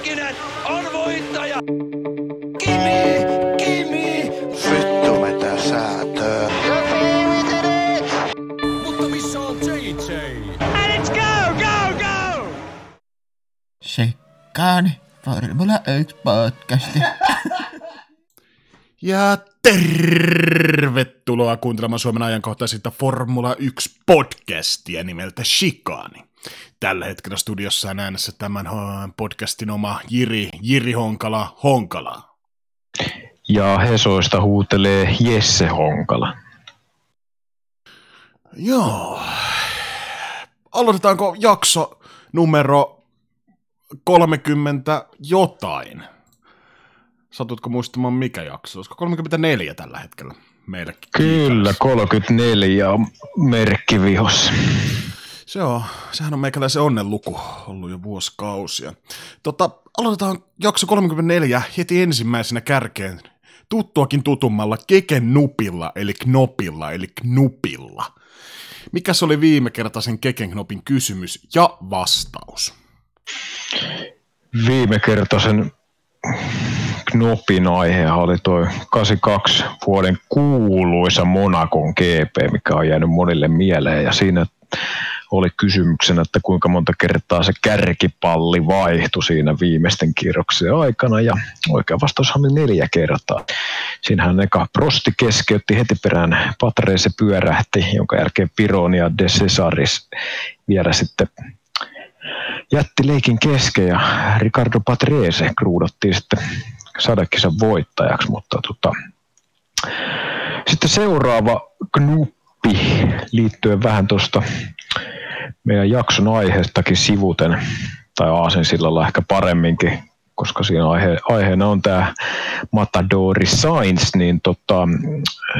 Häkkinen on voittaja! Kimi! Kimi! Vittu mitä säätöä. Mutta missä on JJ? Sekkaan Formula 1 podcasti. Ja tervetuloa kuuntelemaan Suomen ajankohtaisinta Formula 1 podcastia nimeltä Shikani. Tällä hetkellä studiossa on äänessä tämän ho- podcastin oma Jiri, Jiri Honkala Honkala. Ja Hesoista huutelee Jesse Honkala. Joo. Aloitetaanko jakso numero 30 jotain? Satutko muistamaan mikä jakso? Olisiko 34 tällä hetkellä meillekin? Kyllä, 34 on merkki vihossa. Se on, sehän on meikäläisen onnenluku ollut jo vuosikausia. Tota, aloitetaan jakso 34 heti ensimmäisenä kärkeen tuttuakin tutummalla keken nupilla, eli knopilla, eli knupilla. Mikä se oli viime kertaisen keken knopin kysymys ja vastaus? Viime kertaisen Knopin aihe oli toi 82 vuoden kuuluisa Monakon GP, mikä on jäänyt monille mieleen. Ja siinä oli kysymyksenä, että kuinka monta kertaa se kärkipalli vaihtui siinä viimeisten kierroksien aikana. Ja oikea vastaus oli neljä kertaa. Siinähän eka Prosti keskeytti heti perään, Patrese pyörähti, jonka jälkeen Pironi ja De Cesaris vielä sitten jätti leikin kesken ja Ricardo Patrese kruudottiin sitten sadekisan voittajaksi, mutta tota, sitten seuraava knuppi liittyen vähän tuosta meidän jakson aiheestakin sivuten, tai aasen sillalla ehkä paremminkin, koska siinä aihe, aiheena on tämä Matadori Sainz, niin tota,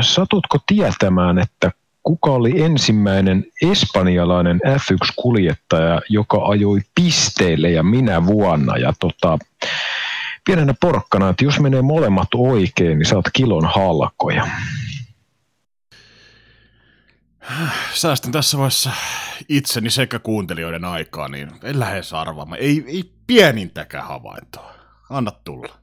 satutko tietämään, että kuka oli ensimmäinen espanjalainen F1-kuljettaja, joka ajoi pisteille ja minä vuonna. Ja tota, pienenä porkkana, että jos menee molemmat oikein, niin saat kilon halkoja. Säästän tässä vaiheessa itseni sekä kuuntelijoiden aikaa, niin en lähes arvaamaan. Ei, ei pienintäkään havaintoa. Anna tulla.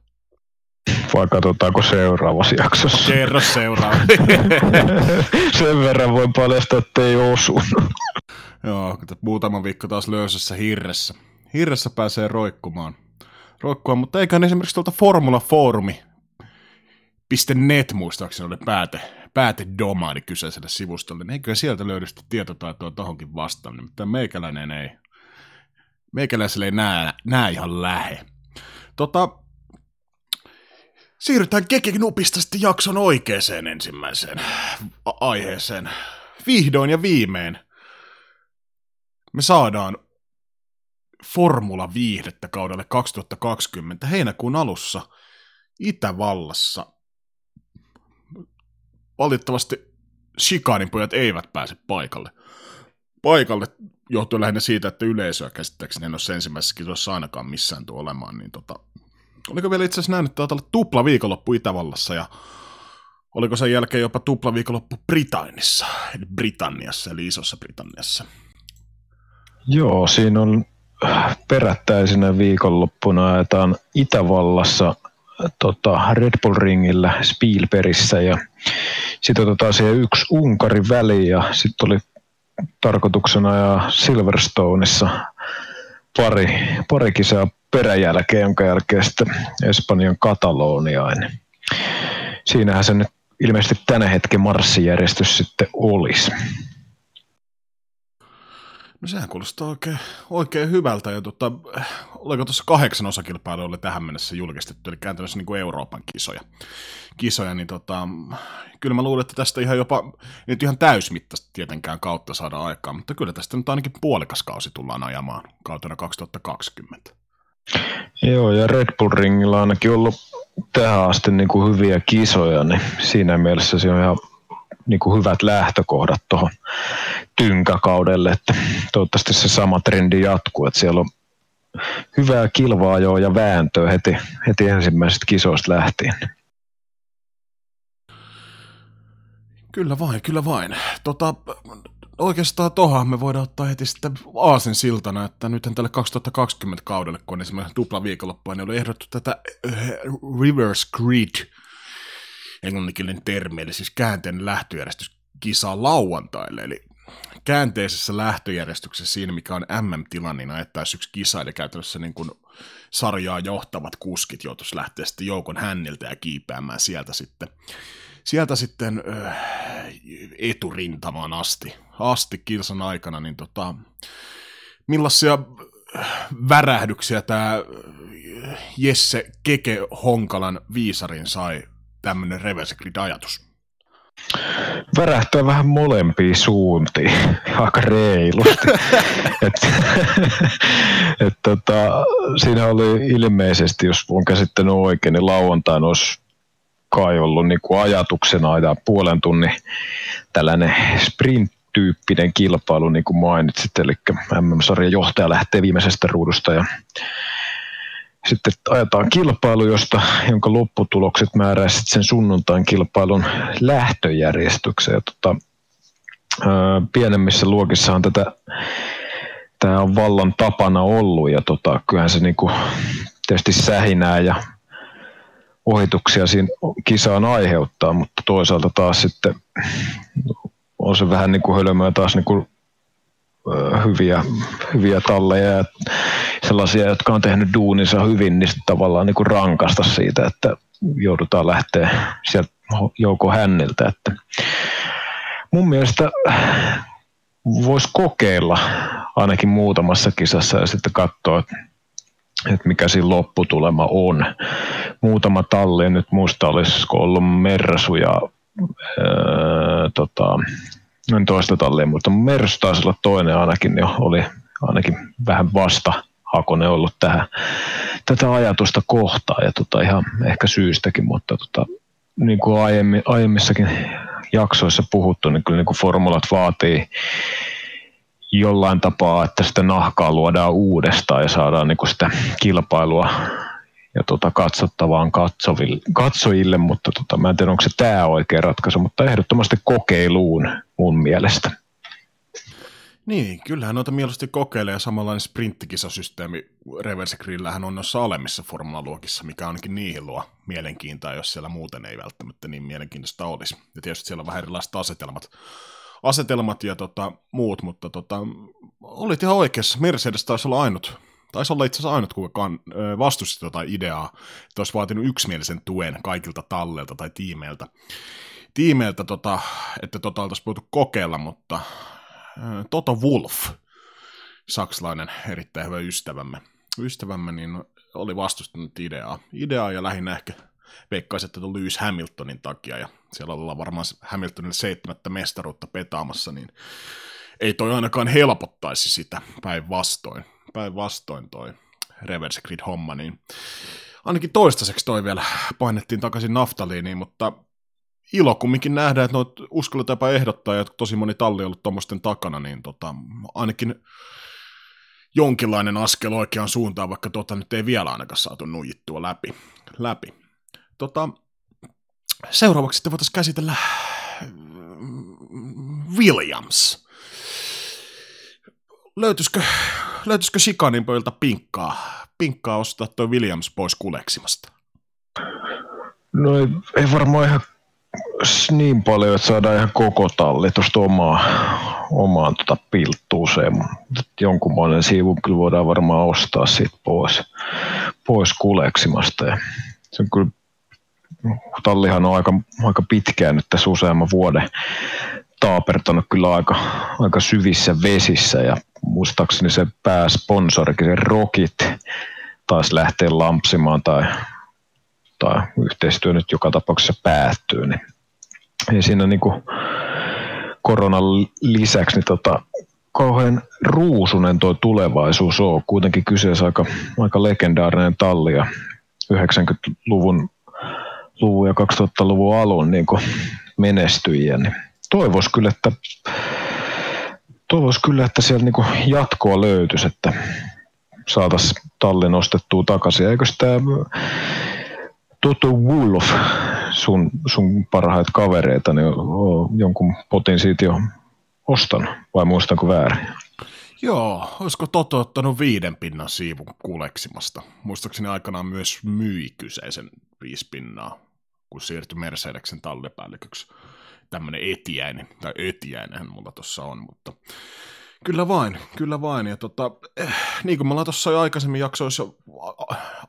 Vai katsotaanko seuraavassa jaksossa? Kerro seuraava. Sen verran voin paljastaa, että ei osunut. Joo, muutama viikko taas löysässä hirressä. Hirressä pääsee roikkumaan. Roikkumaan, mutta eiköhän esimerkiksi tuolta Formula Forumi .net muistaakseni oli pääte, päätedomaani kyseiselle sivustolle, niin eikö sieltä löydy sitten tietotaitoa tohonkin vastaan, nimittäin meikäläinen ei, meikäläiselle ei näe, näe ihan lähe. Tota, siirrytään Kekeknupista sitten jakson oikeeseen ensimmäiseen aiheeseen. Vihdoin ja viimein me saadaan Formula viihdettä kaudelle 2020 heinäkuun alussa Itävallassa. Valitettavasti Shikanin pojat eivät pääse paikalle. Paikalle johtuen lähinnä siitä, että yleisöä käsittääkseni en ole se ensimmäisessä kisossa ainakaan missään tuo olemaan, niin tota, oliko vielä itse asiassa näin, että olla tupla viikonloppu Itävallassa ja oliko sen jälkeen jopa tupla viikonloppu Britannissa, eli Britanniassa, eli Isossa Britanniassa. Joo, siinä on perättäisenä viikonloppuna ajetaan Itävallassa tota, Red Bull Ringillä Spielbergissä ja sitten otetaan siihen yksi Unkarin väli ja sitten oli tarkoituksena ja Silverstoneissa pari, pari kisaa peräjälkeen, jonka jälkeen sitten Espanjan Kataloniainen. Siinähän se nyt ilmeisesti tänä hetken marssijärjestys sitten olisi. No sehän kuulostaa oikein, oikein hyvältä. Ja tota, oliko tuossa kahdeksan osakilpailua oli tähän mennessä julkistettu, eli käytännössä niin kuin Euroopan kisoja. kisoja niin tota, kyllä mä luulen, että tästä ihan jopa, nyt ihan täysmittaista tietenkään kautta saada aikaa, mutta kyllä tästä nyt ainakin puolikas kausi tullaan ajamaan kautena 2020. Joo, ja Red Bull Ringillä ainakin ollut tähän asti niin kuin hyviä kisoja, niin siinä mielessä se on ihan niin kuin hyvät lähtökohdat tuohon tynkäkaudelle, että toivottavasti se sama trendi jatkuu, että siellä on hyvää kilvaa jo ja vääntöä heti, heti ensimmäisestä kisoista lähtien. Kyllä vain, kyllä vain. Tota, oikeastaan tohan me voidaan ottaa heti sitten aasin siltana, että nythän tälle 2020 kaudelle, kun on esimerkiksi tupla viikonloppua, niin oli ehdottu tätä äh, reverse grid, englanninkielinen termi, eli siis käänteen lähtöjärjestyskisaa lauantaille, eli käänteisessä lähtöjärjestyksessä siinä, mikä on MM-tila, niin ajettaisiin yksi kisa, eli käytännössä niin kuin sarjaa johtavat kuskit joutuisi lähteä sitten joukon hänniltä ja kiipeämään sieltä sitten, sieltä sitten äh, eturintamaan asti, asti kilsan aikana, niin tota, millaisia värähdyksiä tämä Jesse Keke Honkalan viisarin sai tämmöinen reverse ajatus? värähtää vähän molempiin suuntiin aika reilusti. et, et, tota, siinä oli ilmeisesti, jos on käsittänyt oikein, niin lauantaina olisi kai ollut niin kuin ajatuksena ajaa puolen tunnin tällainen sprint tyyppinen kilpailu, niin kuin mainitsit, eli MM-sarjan johtaja lähtee viimeisestä ruudusta ja sitten ajetaan kilpailu, josta, jonka lopputulokset määrää sitten sen sunnuntain kilpailun lähtöjärjestyksen. Ja tota, pienemmissä luokissahan tätä tämä on vallan tapana ollut ja tota, kyllähän se niinku, tietysti sähinää ja ohituksia siinä kisaan aiheuttaa, mutta toisaalta taas sitten on se vähän niin kuin hölmöä taas niin kuin hyviä, hyviä talleja ja sellaisia, jotka on tehnyt duuninsa hyvin, niin tavallaan niin kuin rankasta siitä, että joudutaan lähteä sieltä joukon hänniltä. Että mun mielestä voisi kokeilla ainakin muutamassa kisassa ja sitten katsoa, että, mikä siinä lopputulema on. Muutama talli, nyt muista olisiko ollut Mersu ja ää, tota, en toista tallia, mutta Mers taisi olla toinen ainakin jo, oli ainakin vähän vasta Hakonen ollut tähän, tätä ajatusta kohtaan ja tota, ihan ehkä syystäkin, mutta tota, niin kuin aiemmin, aiemmissakin jaksoissa puhuttu, niin kyllä niin kuin formulat vaatii jollain tapaa, että sitä nahkaa luodaan uudestaan ja saadaan niin kuin sitä kilpailua ja tota katsottavaan katsoville, katsojille, mutta tota, mä en tiedä, onko se tämä oikea ratkaisu, mutta ehdottomasti kokeiluun mun mielestä. Niin, kyllähän noita mieluusti kokeilee ja samanlainen sprinttikisasysteemi Reverse Grillähän on noissa alemmissa formulaluokissa, mikä ainakin niihin luo mielenkiintoa, jos siellä muuten ei välttämättä niin mielenkiintoista olisi. Ja tietysti siellä on vähän erilaiset asetelmat, asetelmat ja tota, muut, mutta tota, olit ihan oikeassa. Mercedes taisi olla ainut taisi olla itse asiassa ainut, kuka vastusti tota ideaa, että olisi vaatinut yksimielisen tuen kaikilta talleilta tai tiimeiltä, tiimeiltä tota, että tota oltaisiin voitu kokeilla, mutta Toto Wolf, saksalainen erittäin hyvä ystävämme, ystävämme niin oli vastustanut ideaa, ideaa ja lähinnä ehkä veikkaisin, että Lewis Hamiltonin takia, ja siellä ollaan varmaan Hamiltonille seitsemättä mestaruutta petaamassa, niin ei toi ainakaan helpottaisi sitä päinvastoin päinvastoin toi reverse grid homma, niin ainakin toistaiseksi toi vielä painettiin takaisin naftaliiniin, mutta ilo kumminkin nähdä, että noit uskalletaan ehdottaa, ja tosi moni talli on ollut tuommoisten takana, niin tota, ainakin jonkinlainen askel oikeaan suuntaan, vaikka tota nyt ei vielä ainakaan saatu nuijittua läpi. läpi. Tota, seuraavaksi sitten voitaisiin käsitellä Williams. Löytyisikö löytyisikö Shikanin pöyltä pinkkaa, pinkkaa ostaa toi Williams pois kuleksimasta? No ei, ei varmaan ihan niin paljon, että saadaan ihan koko talli tuosta omaa, omaan tota pilttuuseen. Jonkunmoinen siivu kyllä voidaan varmaan ostaa siitä pois, pois kuleksimasta. Ja se on kyllä, tallihan on aika, aika pitkään nyt tässä useamman vuoden taapertanut kyllä aika, aika syvissä vesissä ja muistaakseni se pääsponsorikin, se Rockit, taas lähtee lampsimaan tai, tai yhteistyö nyt joka tapauksessa päättyy, niin ei siinä niin kuin koronan lisäksi niin tota, kauhean ruusunen tuo tulevaisuus on. Kuitenkin kyseessä aika, aika legendaarinen talli ja 90-luvun luvun ja 2000-luvun alun niin menestyjiä, niin toivoisi kyllä, että toivoisi kyllä, että siellä niinku jatkoa löytyisi, että saataisiin talli nostettua takaisin. Eikö tämä Toto Wolf, sun, sun parhaita kavereita, niin jonkun potin siitä jo ostanut, vai muistanko väärin? Joo, olisiko Toto ottanut viiden pinnan siivun kuleksimasta? Muistaakseni aikanaan myös myi kyseisen viisi pinnaa, kun siirtyi Mercedeksen tallipäälliköksi. Tämmöinen etiäinen, tai ötiäinenhän mulla tuossa on, mutta kyllä vain, kyllä vain. Ja tota, eh, niin kuin me ollaan tuossa jo aikaisemmin jaksoissa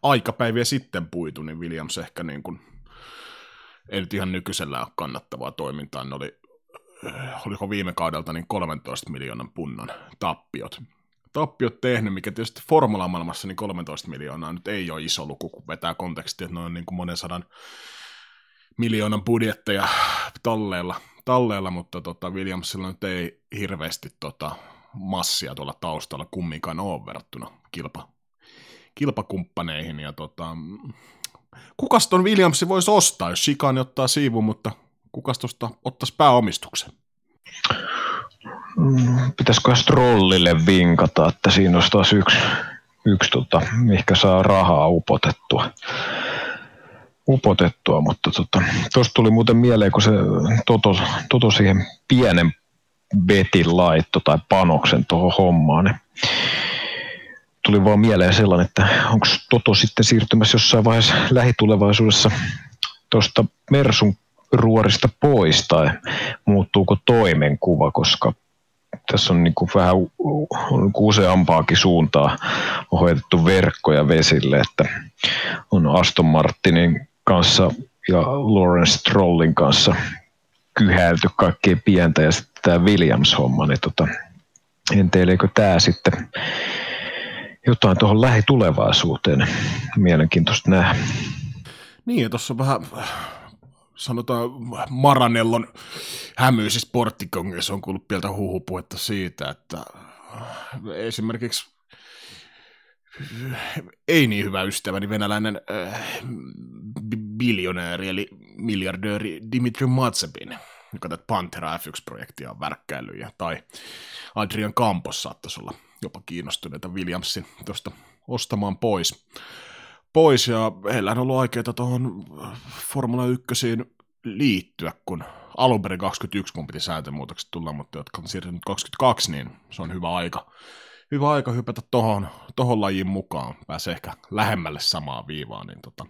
aikapäiviä sitten puitu, niin Williams ehkä niin kuin, ei nyt ihan nykyisellä ole kannattavaa toimintaa. Ne oli äh, oliko viime kaudelta niin 13 miljoonan punnan tappiot. Tappiot tehnyt, mikä tietysti formulamaailmassa niin 13 miljoonaa nyt ei ole iso luku, kun vetää kontekstia, että ne on niin kuin monen sadan miljoonan budjetteja talleilla, talleilla mutta tota, Williamsilla nyt ei hirveästi tota, massia tuolla taustalla kumminkaan ole verrattuna kilpa, kilpakumppaneihin. Ja tota, kukas ton Williamsin voisi ostaa, jos Chicane ottaa siivun, mutta kukas tuosta ottaisi pääomistuksen? Mm, Pitäisikö Strollille vinkata, että siinä olisi taas yksi, yksi tota, mihinkä saa rahaa upotettua. Upotettua mutta tuosta tota, tuli muuten mieleen, kun se Toto, toto siihen pienen betin laitto tai panoksen tuohon hommaan, niin tuli vaan mieleen sellainen, että onko Toto sitten siirtymässä jossain vaiheessa lähitulevaisuudessa tuosta Mersun ruorista pois tai muuttuuko toimenkuva, koska tässä on niin kuin vähän on niin kuin useampaakin suuntaa on hoidettu verkkoja vesille, että on Aston Martinin kanssa ja Lawrence Strollin kanssa kyhäilty kaikkea pientä ja sitten tämä Williams-homma, niin tota, enteileekö tämä sitten jotain tuohon lähitulevaisuuteen. Mielenkiintoista nähdä. Niin, ja tuossa vähän, sanotaan, Maranellon hämyisissä sporttikongissa on kuullut pieltä huhupuhetta siitä, että esimerkiksi ei niin hyvä ystäväni venäläinen äh, biljonääri eli miljardööri Dimitri Matsepin, joka tätä Pantera F1-projektia on värkkäillyt, ja, tai Adrian Campos saattaisi olla jopa kiinnostuneita Williamsin tuosta ostamaan pois. Pois ja heillä on ollut aikeita tuohon Formula 1 liittyä, kun alun perin 21, kun piti sääntömuutokset tulla, mutta jotka on siirtynyt 22, niin se on hyvä aika, hyvä aika hypätä tohon, tohon lajiin mukaan. Pääsee ehkä lähemmälle samaa viivaa, niin tota,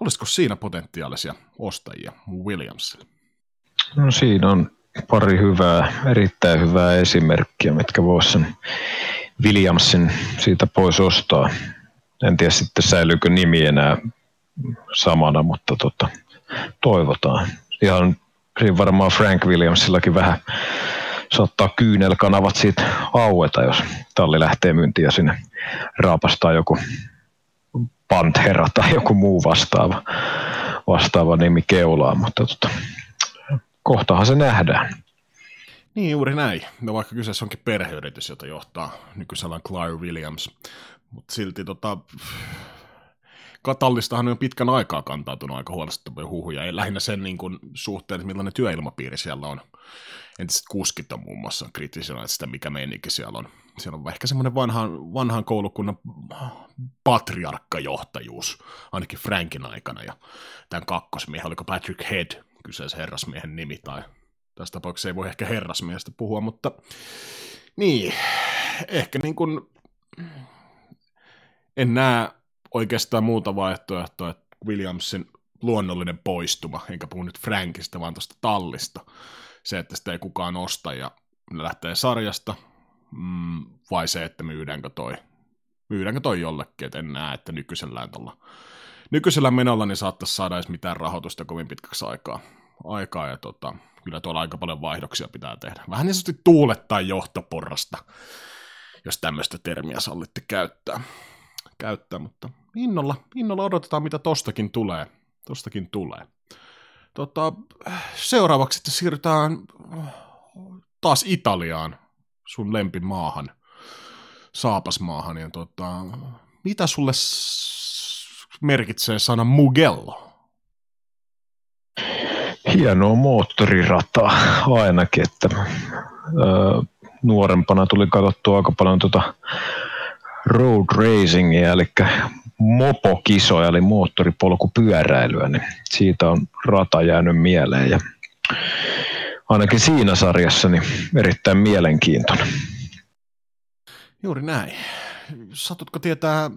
olisiko siinä potentiaalisia ostajia Williamsille? No siinä on pari hyvää, erittäin hyvää esimerkkiä, mitkä voisi sen Williamsin siitä pois ostaa. En tiedä sitten säilyykö nimi enää samana, mutta tota, toivotaan. Ihan varmaan Frank Williamsillakin vähän saattaa kyynelkanavat siitä aueta, jos talli lähtee myyntiin ja sinne raapastaa joku Pantera tai joku muu vastaava, vastaava nimi keulaan, mutta tota, kohtahan se nähdään. Niin, juuri näin. No vaikka kyseessä onkin perheyritys, jota johtaa nykyisellä Claire Williams. Mutta silti tota, Katallistahan on pitkän aikaa kantautunut aika huolestuttavia huhuja. Ei lähinnä sen niin kuin, suhteen, että millainen työilmapiiri siellä on. Entiset kuskit on muun muassa kritisoineet sitä, mikä meininki siellä on. Siellä on ehkä semmoinen vanhan, vanhan koulukunnan patriarkkajohtajuus, ainakin Frankin aikana. Ja tämän kakkosmiehen, oliko Patrick Head, kyseisen herrasmiehen nimi, tai tässä tapauksessa ei voi ehkä herrasmiestä puhua, mutta niin, ehkä niin kuin, en näe oikeastaan muuta vaihtoehtoa, että Williamsin luonnollinen poistuma, enkä puhu nyt Frankista, vaan tuosta tallista, se, että sitä ei kukaan osta ja lähtee sarjasta, mm, vai se, että myydäänkö toi, myydäänkö toi jollekin, että en näe, että nykyisellään tuolla nykyisellä menolla niin saattaisi saada edes mitään rahoitusta kovin pitkäksi aikaa. aikaa ja tota, kyllä tuolla aika paljon vaihdoksia pitää tehdä. Vähän niin sanotusti tuulettaa johtoporrasta, jos tämmöistä termiä sallitte käyttää. käyttää mutta innolla, innolla odotetaan, mitä tostakin tulee. Tostakin tulee. Tota, seuraavaksi sitten siirrytään taas Italiaan, sun lempimaahan, saapasmaahan. Ja tota, mitä sulle merkitsee sana Mugello? hienoa moottorirataa ainakin, että ö, nuorempana tuli katsottua aika paljon tuota road racingia, eli mopokisoja, eli moottoripolkupyöräilyä, niin siitä on rata jäänyt mieleen ja ainakin siinä sarjassa niin erittäin mielenkiintoinen. Juuri näin. Satutko tietää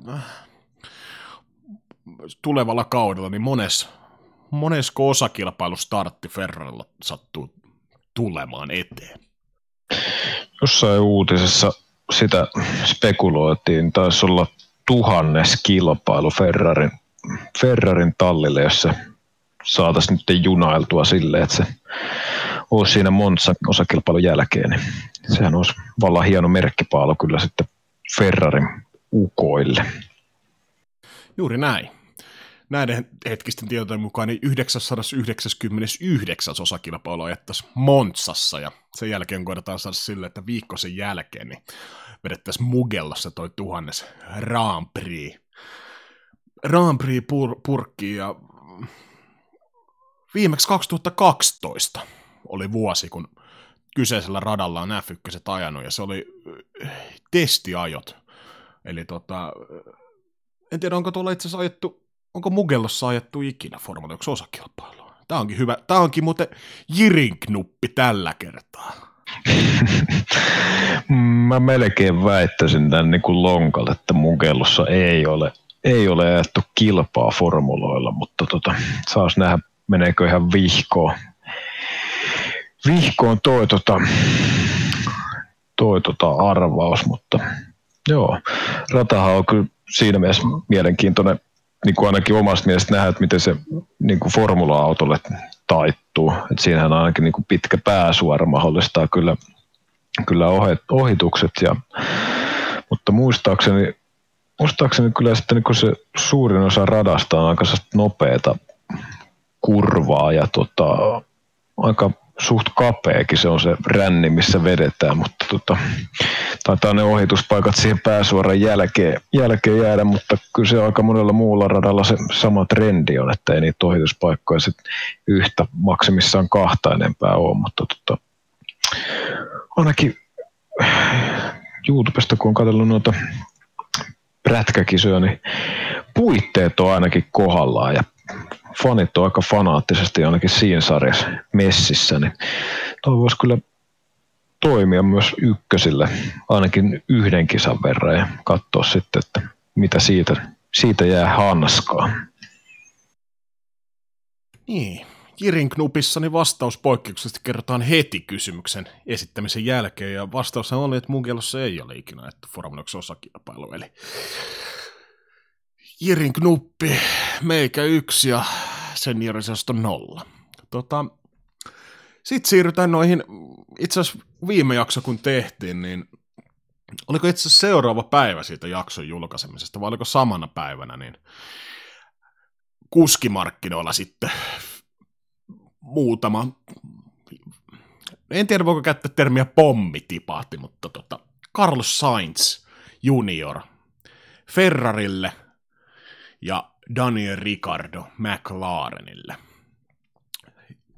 tulevalla kaudella, niin mones, monesko osakilpailu startti Ferrarilla sattuu tulemaan eteen? Jossain uutisessa sitä spekuloitiin, taisi olla tuhannes kilpailu Ferrarin, Ferrarin tallille, jos se saataisiin nyt junailtua silleen, että se olisi siinä Monza osakilpailun jälkeen, niin sehän olisi vallan hieno merkkipaalu kyllä sitten Ferrarin ukoille. Juuri näin. Näiden hetkisten tietojen mukaan niin 999 osakilpailu ajettaisiin Montsassa ja sen jälkeen koetaan saada sille, että viikko sen jälkeen niin vedettäisiin Mugellossa toi tuhannes Grand Prix. Pur- purkki ja viimeksi 2012 oli vuosi, kun kyseisellä radalla on F1 ajanut, ja se oli äh, testiajot. Eli tota, äh, en tiedä, onko tuolla itse ajettu, onko Mugellossa ajettu ikinä Formula 1 osakilpailua. Tämä onkin hyvä, tämä onkin muuten Jirin-knuppi tällä kertaa. Mä melkein väittäisin tämän niin kuin lonkalle, että Mugellossa ei ole, ei ole ajettu kilpaa formuloilla, mutta tota, saas nähdä, meneekö ihan vihkoon. Vihkoon toi, tota, toi tota arvaus, mutta joo, ratahan on kyllä siinä mielessä mielenkiintoinen niin kuin ainakin omasta mielestä nähdä, että miten se niin kuin formula-autolle taittuu. Et siinähän ainakin niin kuin pitkä pääsuora mahdollistaa kyllä, kyllä ohitukset. Ja, mutta muistaakseni, muistaakseni kyllä sitten niin kuin se suurin osa radasta on aika nopeata kurvaa ja tota, aika suht kapeakin se on se ränni, missä vedetään, mutta tota, taitaa ne ohituspaikat siihen pääsuoran jälkeen, jälkeen jäädä, mutta kyllä se aika monella muulla radalla se sama trendi on, että ei niitä ohituspaikkoja sit yhtä maksimissaan kahta enempää ole, mutta tota, ainakin YouTubesta kun on katsellut noita prätkäkisoja, niin puitteet on ainakin kohdallaan ja fanit on aika fanaattisesti ainakin siinä sarjassa messissä, niin toi voisi kyllä toimia myös ykkösille ainakin yhden kisan verran ja katsoa sitten, että mitä siitä, siitä jää hanskaa. Niin, Jirin Knupissani vastaus poikkeuksellisesti kerrotaan heti kysymyksen esittämisen jälkeen, ja vastaus oli, että Mugellossa ei ole ikinä että Formula 1 osakilpailu, eli Jirin Knuppi, meikä yksi ja seniorisasto nolla. Tota, Sitten siirrytään noihin, itse asiassa viime jakso kun tehtiin, niin oliko itse asiassa seuraava päivä siitä jakson julkaisemisesta, vai oliko samana päivänä, niin kuskimarkkinoilla sitten muutama, en tiedä voiko käyttää termiä pommitipaatti, mutta tota, Carlos Sainz junior Ferrarille – ja Daniel Ricardo McLarenille.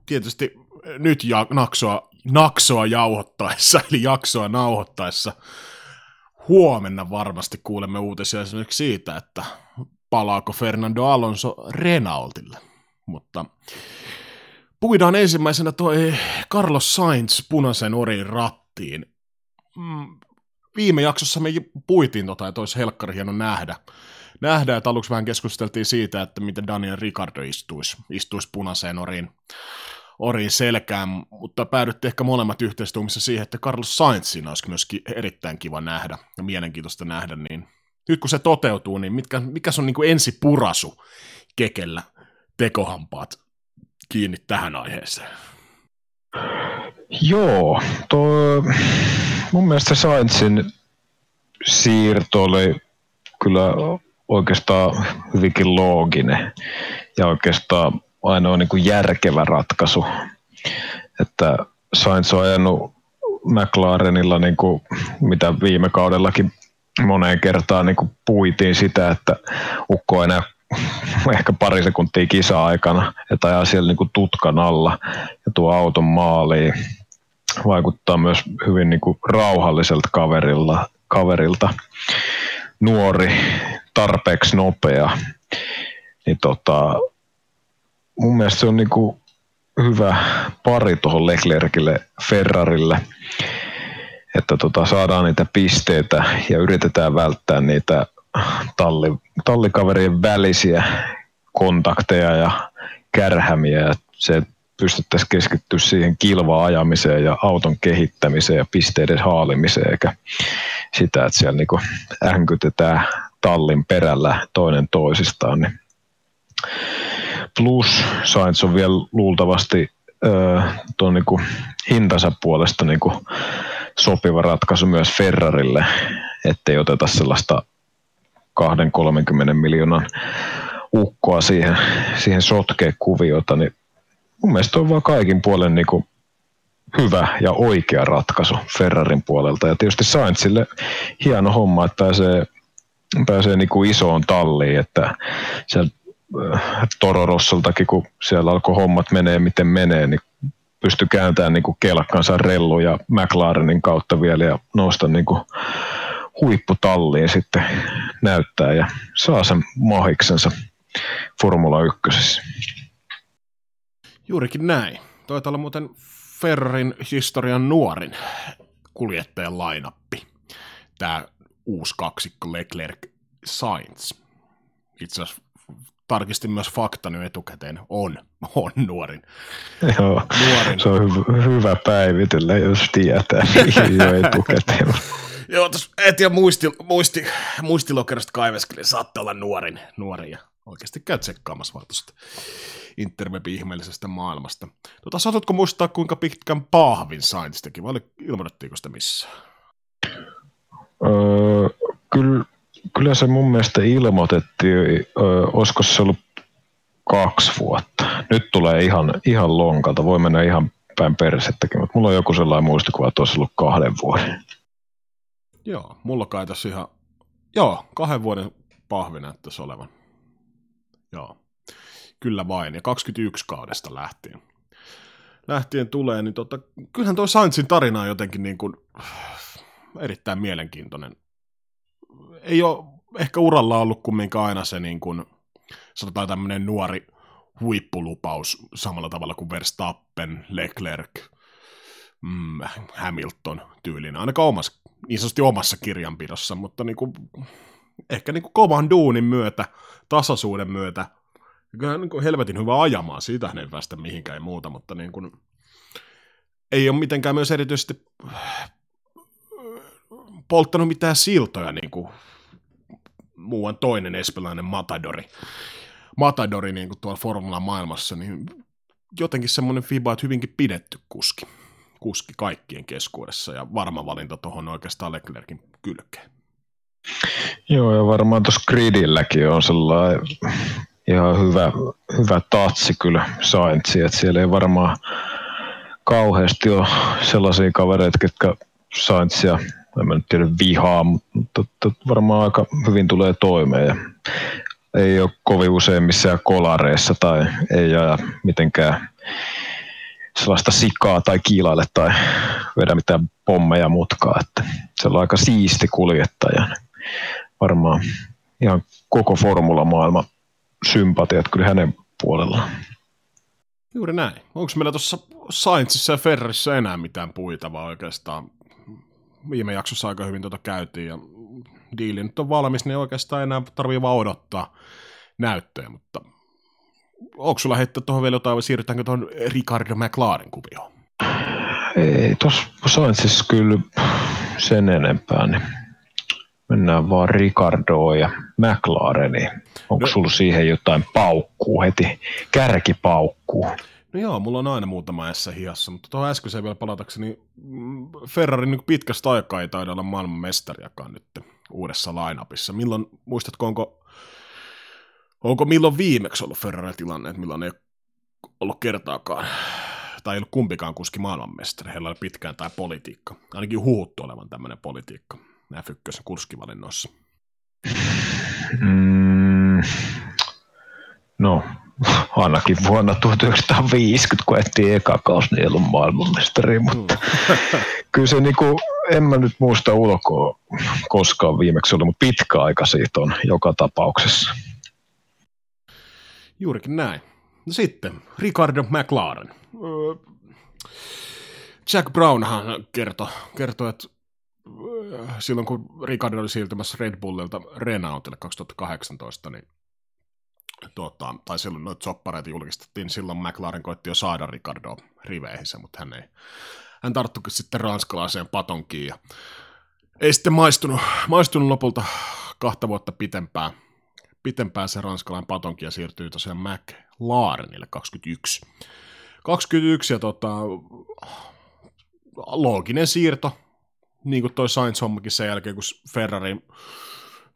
Tietysti nyt ja, naksoa, naksoa jauhottaessa, eli jaksoa nauhoittaessa, huomenna varmasti kuulemme uutisia esimerkiksi siitä, että palaako Fernando Alonso Renaultille. Mutta puidaan ensimmäisenä toi Carlos Sainz punaisen orin rattiin. Mm, viime jaksossa me puitiin tota, että olisi helkkari hieno nähdä nähdä, että aluksi vähän keskusteltiin siitä, että miten Daniel Ricardo istuisi, istuisi punaiseen oriin, oriin selkään, mutta päädyttiin ehkä molemmat yhteistuumissa siihen, että Carlos Sainzin olisi myöskin erittäin kiva nähdä ja mielenkiintoista nähdä, niin nyt kun se toteutuu, niin mitkä, mikä on niin kuin ensi purasu kekellä tekohampaat kiinni tähän aiheeseen? Joo, tuo, mun mielestä Sainzin siirto oli kyllä oikeastaan hyvinkin looginen ja oikeastaan ainoa niin kuin järkevä ratkaisu. Että Sainz on ajanut McLarenilla, niin kuin, mitä viime kaudellakin moneen kertaan niin kuin puitiin sitä, että ukko enää ehkä pari sekuntia kisa-aikana, että ajaa siellä niin kuin tutkan alla ja tuo auton maaliin. Vaikuttaa myös hyvin niin kuin rauhalliselta kaverilla, kaverilta. Nuori, tarpeeksi nopea, niin tota, mun mielestä se on niinku hyvä pari tuohon Leclercille Ferrarille, että tota, saadaan niitä pisteitä ja yritetään välttää niitä talli, tallikaverien välisiä kontakteja ja kärhämiä. Ja se pystyttäisiin keskittyä siihen kilvaa ajamiseen ja auton kehittämiseen ja pisteiden haalimiseen, eikä sitä, että siellä niinku änkytetään tallin perällä toinen toisistaan. Niin. Plus Sainz on vielä luultavasti tuon niinku hintansa puolesta niinku sopiva ratkaisu myös Ferrarille, ettei oteta sellaista 2-30 miljoonan ukkoa siihen, siihen sotkeen kuviota, niin mun mielestä on vaan kaikin puolen niin kuin hyvä ja oikea ratkaisu Ferrarin puolelta. Ja tietysti Sainzille hieno homma, että pääsee, pääsee niin kuin isoon talliin, että siellä äh, Tororossoltakin, kun siellä alkoi hommat menee miten menee, niin pystyi kääntämään niin kuin kelkkansa rellu ja McLarenin kautta vielä ja nousta niin kuin huipputalliin sitten näyttää ja saa sen mahiksensa Formula 1. Juurikin näin. Taitaa olla muuten Ferrarin historian nuorin kuljettajan lainappi. Tämä uusi kaksikko Leclerc Sainz. Itse asiassa tarkistin myös fakta nyt etukäteen, on, on nuorin. Joo, nuorin. se on hyvä, hyvä päivitellä, jos tietää jo etukäteen. Joo, tuossa et ja muisti, muisti, muistilokerosta kaiveskelin, saattaa olla nuorin, nuori ja oikeasti käy tsekkaamassa vaan tuosta interweb-ihmeellisestä maailmasta. Tota, saatutko muistaa, kuinka pitkän paahvin Sainz teki, vai ilmoitettiinko sitä missään? Öö, kyllä, kyllä se mun mielestä ilmoitettiin, öö, olisiko se ollut kaksi vuotta. Nyt tulee ihan, ihan lonkalta, voi mennä ihan päin persettäkin, mutta mulla on joku sellainen muistikuva, että olisi ollut kahden vuoden. Joo, mulla kai tässä ihan, joo, kahden vuoden pahvi näyttäisi olevan. Joo, kyllä vain, ja 21 kaudesta lähtien. Lähtien tulee, niin tota, kyllähän toi Sainzin tarina on jotenkin niin kuin, erittäin mielenkiintoinen. Ei ole ehkä uralla ollut kumminkaan aina se niin kuin, sanotaan tämmöinen nuori huippulupaus samalla tavalla kuin Verstappen, Leclerc, mm, Hamilton tyylinen, ainakaan omassa, niin sanotusti omassa kirjanpidossa, mutta niin kuin, ehkä niin kuin kovan duunin myötä, tasaisuuden myötä, kyllä niin kuin helvetin hyvä ajamaan, siitä ei päästä mihinkään ei muuta, mutta niin kuin, ei ole mitenkään myös erityisesti polttanut mitään siltoja, niin kuin muuan toinen espanjalainen Matadori. Matadori niin kuin tuolla Formula maailmassa, niin jotenkin semmoinen fiba, että hyvinkin pidetty kuski. Kuski kaikkien keskuudessa ja varma valinta tuohon oikeastaan Leclerkin kylkeen. Joo, ja varmaan tuossa gridilläkin on sellainen ihan hyvä, hyvä tatsi kyllä Saintsi, että siellä ei varmaan kauheasti ole sellaisia kavereita, jotka Saintsia, en mä nyt tiedä vihaa, mutta varmaan aika hyvin tulee toimeen ja ei ole kovin usein missään kolareissa tai ei aja mitenkään sellaista sikaa tai kiilaille tai vedä mitään pommeja mutkaa, että se on aika siisti kuljettaja. Varmaan ihan koko formulamaailma sympatiat kyllä hänen puolellaan. Juuri näin. Onko meillä tuossa Sainzissa ja Ferrarissä enää mitään puitavaa oikeastaan? Viime jaksossa aika hyvin tuota käytiin ja diili nyt on valmis, niin oikeastaan enää tarvii vaan odottaa näyttöjä, mutta onko sulla heittää tuohon vielä jotain vai siirrytäänkö tuohon Ricardo McLaren kuvioon? Ei, tuossa Sainzissa kyllä sen enempää, niin mennään vaan Ricardoon ja McLareniin. Onko no, sulla siihen jotain paukkuu heti, kärkipaukkuu? No joo, mulla on aina muutama S hiassa, mutta tuohon äskeiseen vielä palatakseni, mm, Ferrarin niin pitkästä aikaa ei taida olla maailman mestariakaan nyt uudessa lainapissa. Milloin, muistatko, onko, onko milloin viimeksi ollut Ferrarin tilanne, että milloin ei ollut kertaakaan, tai ei ollut kumpikaan kuski maailmanmestari, heillä oli pitkään tämä politiikka. Ainakin huhuttu olevan tämmöinen politiikka F1 kurskivalinnoissa. Mm, no, ainakin vuonna 1950, kun ettiin eka kaus, niin ei ollut maailmanmestari, mutta mm. kyllä se niinku, en mä nyt muista ulkoa koskaan viimeksi ollut, mutta pitkä aika siitä on joka tapauksessa. Juurikin näin. No sitten, Ricardo McLaren. Öö, Jack Brownhan kertoi, kertoi että öö, silloin kun Ricardo oli siirtymässä Red Bullilta Renaultille 2018, niin tota, tai silloin noita soppareita julkistettiin, silloin McLaren koitti jo saada Ricardo riveihinsä, mutta hän ei, hän tarttuikin sitten ranskalaiseen patonkiin ja ei sitten maistunut, maistunut lopulta kahta vuotta pitempään, pitempään se ranskalainen patonki ja siirtyy tosiaan McLarenille 21. 21 ja tota, looginen siirto, niin kuin toi Sainz-hommakin sen jälkeen, kun Ferrarin,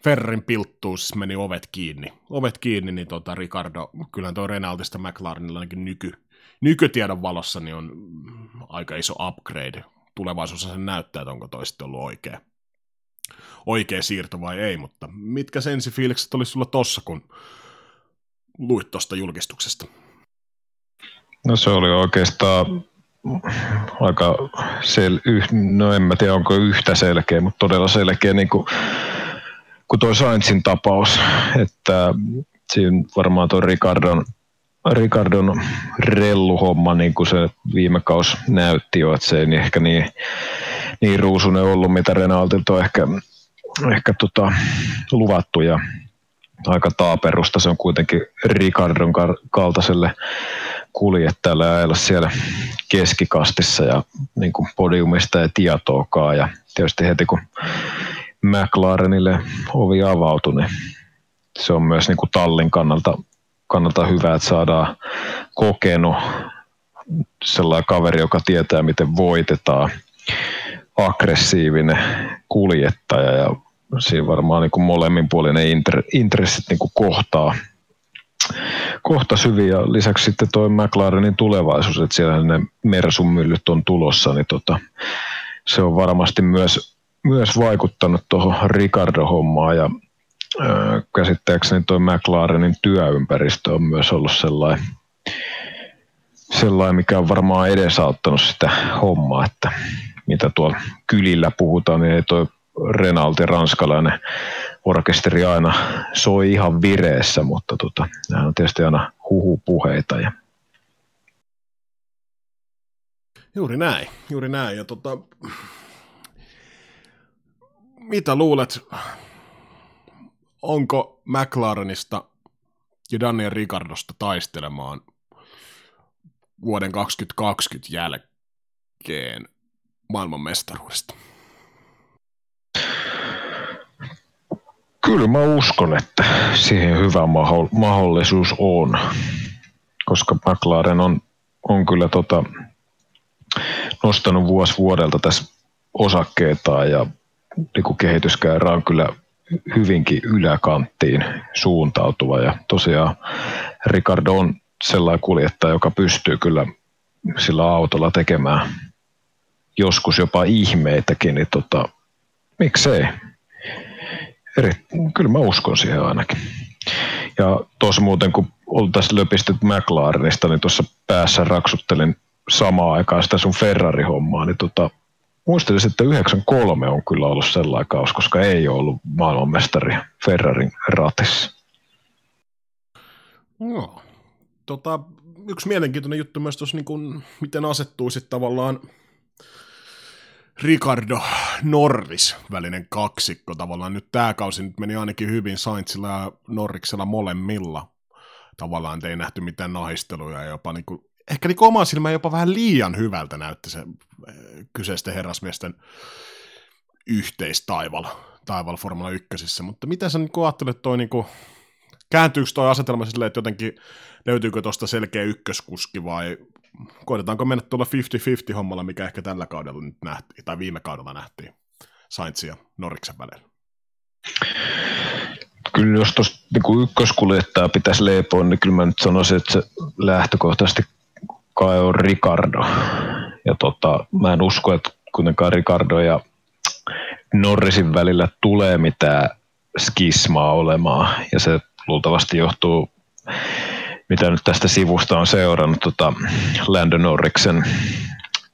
Ferrarin pilttuu, siis meni ovet kiinni. Ovet kiinni, niin tota Ricardo, kyllähän toi Renaultista McLarenilla ainakin nyky, nykytiedon valossa niin on aika iso upgrade. Tulevaisuudessa sen näyttää, että onko toi sitten ollut oikea, oikea siirto vai ei, mutta mitkä sensi fiilikset oli sulla tossa, kun luit tuosta julkistuksesta? No se oli oikeastaan aika sel, no en mä tiedä onko yhtä selkeä, mutta todella selkeä niin kuin, kuin tuo Sainzin tapaus, että siinä varmaan tuo Ricardon, Ricardon relluhomma, niin kuin se viime kaus näytti jo, että se ei ehkä niin, niin ruusunen ollut, mitä Renaultilta on ehkä, ehkä tota, luvattu ja aika taaperusta se on kuitenkin Ricardon kaltaiselle kuljettajalle ajella siellä keskikastissa ja niin kuin podiumista ei tietoakaan. Ja tietysti heti kun McLarenille ovi avautui, niin se on myös niin kuin tallin kannalta, kannalta hyvä, että saadaan kokenut sellainen kaveri, joka tietää, miten voitetaan, aggressiivinen kuljettaja. Ja siinä varmaan niin kuin molemminpuolinen intressit niin kuin kohtaa kohta syviä. Ja lisäksi sitten tuo McLarenin tulevaisuus, että siellä ne Mersun myllyt on tulossa, niin tota, se on varmasti myös, myös vaikuttanut tuohon Ricardo-hommaan ja ää, käsittääkseni tuo McLarenin työympäristö on myös ollut sellainen, sellainen, mikä on varmaan edesauttanut sitä hommaa, että mitä tuolla kylillä puhutaan, niin ei tuo Renaultin ranskalainen orkesteri aina soi ihan vireessä, mutta tota, nämä on tietysti aina huhupuheita. Ja... Juuri näin, juuri näin. Ja tota, mitä luulet, onko McLarenista ja Daniel Ricardosta taistelemaan vuoden 2020 jälkeen maailman mestaruudesta? Kyllä mä uskon, että siihen hyvä mahdollisuus on, koska McLaren on, on kyllä tota, nostanut vuosi vuodelta tässä osakkeita ja niin kehityskäyrä on kyllä hyvinkin yläkanttiin suuntautuva ja tosiaan Ricardo on sellainen kuljettaja, joka pystyy kyllä sillä autolla tekemään joskus jopa ihmeitäkin, niin tota, miksei eri, kyllä mä uskon siihen ainakin. Ja tuossa muuten, kun oltaisiin löpisty McLarenista, niin tuossa päässä raksuttelin samaan aikaan sitä sun Ferrari-hommaa, niin tota, muistelisin, että 93 on kyllä ollut sellainen kaus, koska ei ole ollut maailmanmestari Ferrarin ratissa. No, tota, yksi mielenkiintoinen juttu myös tuossa, niin kun, miten asettuu sitten tavallaan Ricardo Norris välinen kaksikko tavallaan. Nyt tämä kausi nyt meni ainakin hyvin Saintsilla ja Norriksella molemmilla. Tavallaan ei nähty mitään nahisteluja ja jopa niin kuin, ehkä niin oman silmään jopa vähän liian hyvältä näytti se eh, kyseisten herrasmiesten yhteistaival taival Formula 1. Mutta mitä sä niin ajattelet toi niin kuin, kääntyykö toi asetelma silleen, että jotenkin löytyykö tuosta selkeä ykköskuski vai koitetaanko mennä tuolla 50-50 hommalla, mikä ehkä tällä kaudella nyt nähtiin, tai viime kaudella nähtiin Sainz ja Norriksen välillä? Kyllä jos tuosta niin ykköskuljettaja pitäisi leipoa, niin kyllä mä nyt sanoisin, että se lähtökohtaisesti kai on Ricardo. Ja tota, mä en usko, että kuitenkaan Ricardo ja Norrisin välillä tulee mitään skismaa olemaan. Ja se luultavasti johtuu mitä nyt tästä sivusta on seurannut tota Landon Norriksen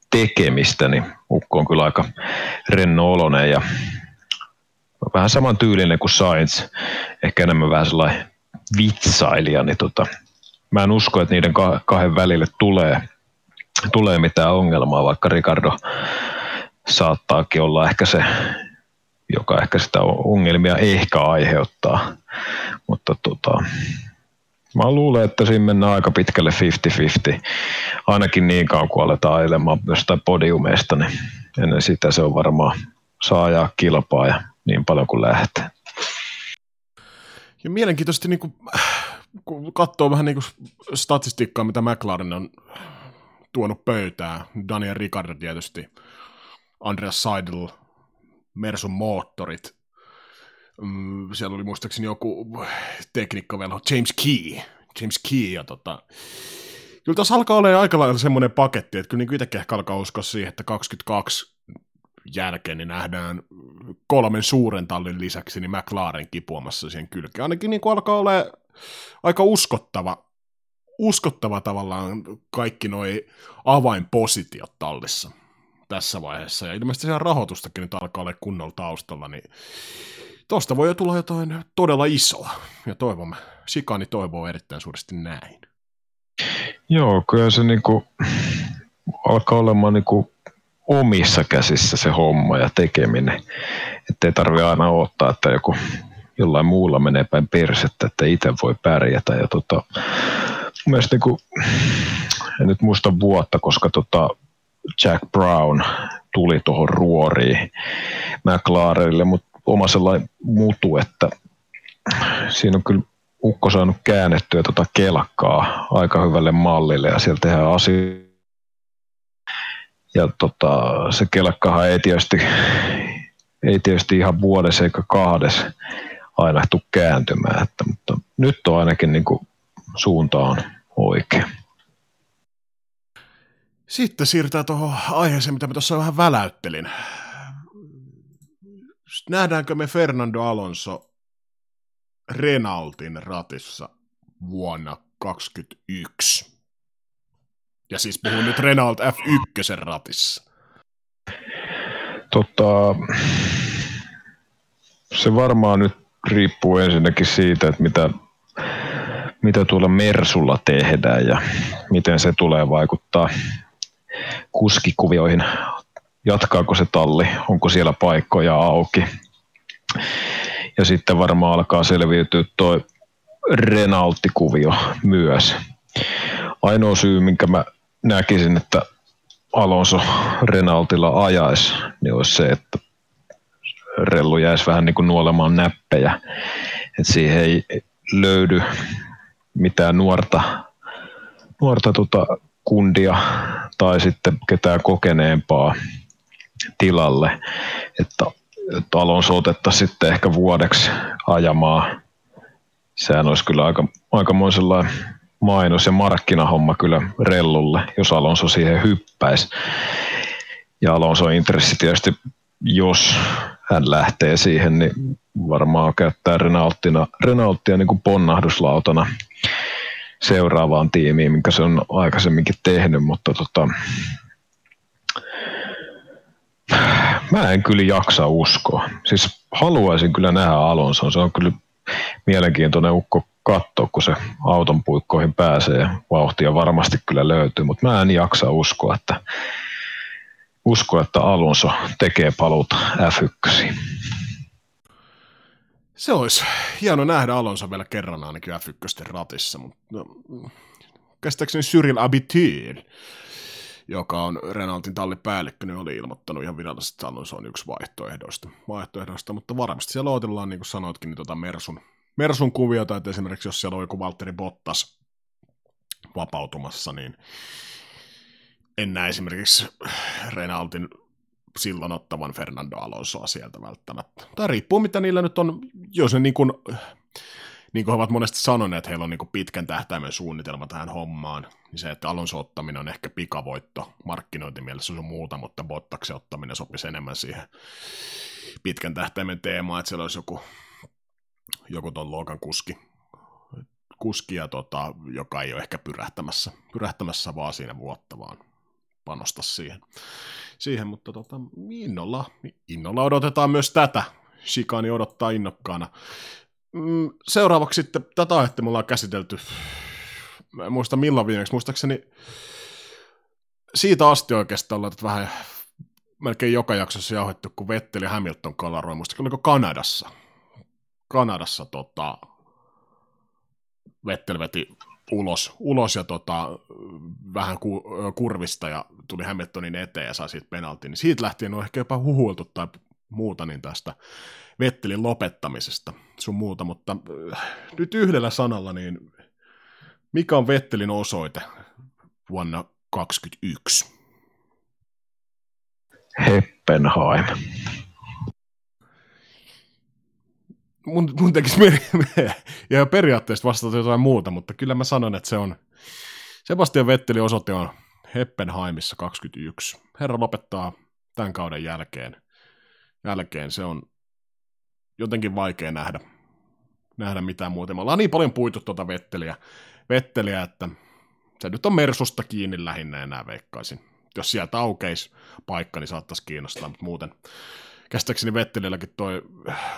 tekemistä, niin Ukko on kyllä aika renno ja vähän saman tyylinen kuin Sainz, ehkä enemmän vähän sellainen vitsailija, niin tota, mä en usko, että niiden kah- kahden välille tulee, tulee mitään ongelmaa, vaikka Ricardo saattaakin olla ehkä se, joka ehkä sitä ongelmia ehkä aiheuttaa. Mutta tota, mä luulen, että siinä mennään aika pitkälle 50-50. Ainakin niin kauan, kun aletaan ajelemaan jostain podiumeista, niin ennen sitä se on varmaan saa ajaa kilpaa ja niin paljon kuin lähtee. Ja mielenkiintoisesti, niin kuin, kun katsoo vähän niin kuin statistiikkaa, mitä McLaren on tuonut pöytään, Daniel Ricciardo tietysti, Andreas Seidel, Mersun moottorit, mm, siellä oli muistaakseni joku teknikkovelho, James Key, James Key, ja tota, kyllä tässä alkaa olla aika lailla semmoinen paketti, että kyllä niin itsekin ehkä alkaa uskoa siihen, että 22 jälkeen niin nähdään kolmen suuren tallin lisäksi niin McLaren kipuamassa siihen kylkeen. Ainakin niin kuin alkaa olla aika uskottava, uskottava tavallaan kaikki noi avainpositiot tallissa tässä vaiheessa. Ja ilmeisesti siellä rahoitustakin nyt alkaa olla kunnolla taustalla, niin tosta voi jo tulla jotain todella isoa. Ja toivomme, Sikani toivoo erittäin suuresti näin. Joo, kyllä se niinku alkaa olemaan niinku omissa käsissä se homma ja tekeminen. Että ei tarvitse aina odottaa, että joku jollain muulla menee päin persettä, että itse voi pärjätä. Ja tota, mielestä niin kuin, en nyt muista vuotta, koska tota Jack Brown tuli tuohon ruoriin McLarenille, mutta oma sellainen mutu, että siinä on kyllä ukko saanut käännettyä tota kelkkaa aika hyvälle mallille ja siellä tehdään asioita ja tota, se kelkkahan ei tietysti, ei tietysti ihan vuodessa eikä kahdessa aina tule kääntymään, että, mutta nyt on ainakin niin kuin, suunta on oikea. Sitten siirrytään tuohon aiheeseen, mitä mä tuossa vähän väläyttelin. Nähdäänkö me Fernando Alonso Renaultin ratissa vuonna 2021? Ja siis puhun nyt Renault F1 ratissa. Tota, se varmaan nyt riippuu ensinnäkin siitä, että mitä, mitä tuolla Mersulla tehdään ja miten se tulee vaikuttaa kuskikuvioihin. Jatkaako se talli, onko siellä paikkoja auki. Ja sitten varmaan alkaa selviytyä tuo Renaultti-kuvio myös. Ainoa syy, minkä mä näkisin, että Alonso Renaultilla ajaisi, niin olisi se, että rellu jäisi vähän niin kuin nuolemaan näppejä. Että siihen ei löydy mitään nuorta, nuorta tota kundia tai sitten ketään kokeneempaa tilalle, että, että Alonso otettaisiin sitten ehkä vuodeksi ajamaan. Sehän olisi kyllä aika, aikamoisella mainos- ja markkinahomma kyllä Rellulle, jos Alonso siihen hyppäisi. Ja Alonso intressi tietysti, jos hän lähtee siihen, niin varmaan käyttää Renaultina, Renaultia niin kuin ponnahduslautana seuraavaan tiimiin, minkä se on aikaisemminkin tehnyt, mutta tota, mä en kyllä jaksa uskoa. Siis haluaisin kyllä nähdä Alonson, se on kyllä mielenkiintoinen ukko katsoa, kun se auton puikkoihin pääsee vauhtia varmasti kyllä löytyy, mutta mä en jaksa uskoa, että, uskoa, että Alonso tekee paluuta F1. Se olisi hieno nähdä Alonso vielä kerran ainakin F1 ratissa, mutta no, käsittääkseni Cyril Abityr, joka on Renaultin tallipäällikkö, niin oli ilmoittanut ihan virallisesti, että Alonso on yksi vaihtoehdoista, vaihtoehdoista mutta varmasti siellä odotellaan, niin kuin sanoitkin, niin tota Mersun, Mersun kuviota, että esimerkiksi jos siellä on joku Valtteri Bottas vapautumassa, niin en näe esimerkiksi Renaultin silloin ottavan Fernando Alonsoa sieltä välttämättä. Tai riippuu, mitä niillä nyt on, jos ne niin kuin, niin kuin he ovat monesti sanoneet, että heillä on niin kuin pitkän tähtäimen suunnitelma tähän hommaan, niin se, että Alonso ottaminen on ehkä pikavoitto markkinointimielessä on muuta, mutta Bottaksen ottaminen sopisi enemmän siihen pitkän tähtäimen teemaan, että siellä olisi joku joku ton luokan kuski, kuski ja tota, joka ei ole ehkä pyrähtämässä, pyrähtämässä vaan siinä vuotta, vaan panosta siihen. siihen mutta tota, innolla, innolla odotetaan myös tätä. Shikani odottaa innokkaana. Mm, seuraavaksi sitten, tätä aihetta me ollaan käsitelty Mä en muista milloin viimeksi, muistaakseni siitä asti oikeastaan ollaan vähän melkein joka jaksossa jauhettu, kun Vettel ja Hamilton kalaroi, muista oliko Kanadassa. Kanadassa tota, Vettel veti ulos, ulos ja tota, vähän ku, kurvista ja tuli Hamiltonin eteen ja sai siitä penaltin. Niin siitä lähtien on ehkä jopa huhuiltu tai muuta niin tästä Vettelin lopettamisesta sun muuta, mutta äh, nyt yhdellä sanalla, niin mikä on Vettelin osoite vuonna 2021? Heppenheim. Mun, mun tekisi mieli, ja periaatteessa vastata jotain muuta, mutta kyllä mä sanon, että se on, Sebastian Vettelin osoite on Heppenheimissa 21. Herra lopettaa tämän kauden jälkeen. Jälkeen se on jotenkin vaikea nähdä, nähdä mitään muuta. Me ollaan niin paljon puitu tuota Vetteliä, Vetteliä, että se nyt on Mersusta kiinni lähinnä enää veikkaisin. Jos sieltä aukeisi paikka, niin saattaisi kiinnostaa, mutta muuten käsittääkseni Vettelilläkin toi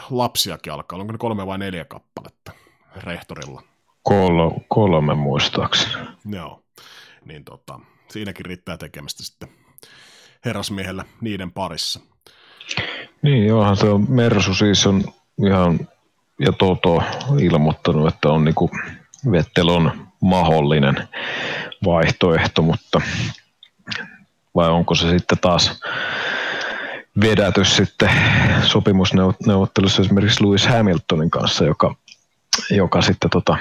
lapsiakin alkaa, onko ne kolme vai neljä kappaletta rehtorilla? Kol- kolme muistaakseni. Joo, niin tota, siinäkin riittää tekemistä sitten herrasmiehellä niiden parissa. Niin, johan se on, Mersu siis on ihan, ja Toto ilmoittanut, että on niinku, Vettel on mahdollinen vaihtoehto, mutta vai onko se sitten taas vedätys sitten sopimusneuvottelussa esimerkiksi Lewis Hamiltonin kanssa, joka, joka sitten tota,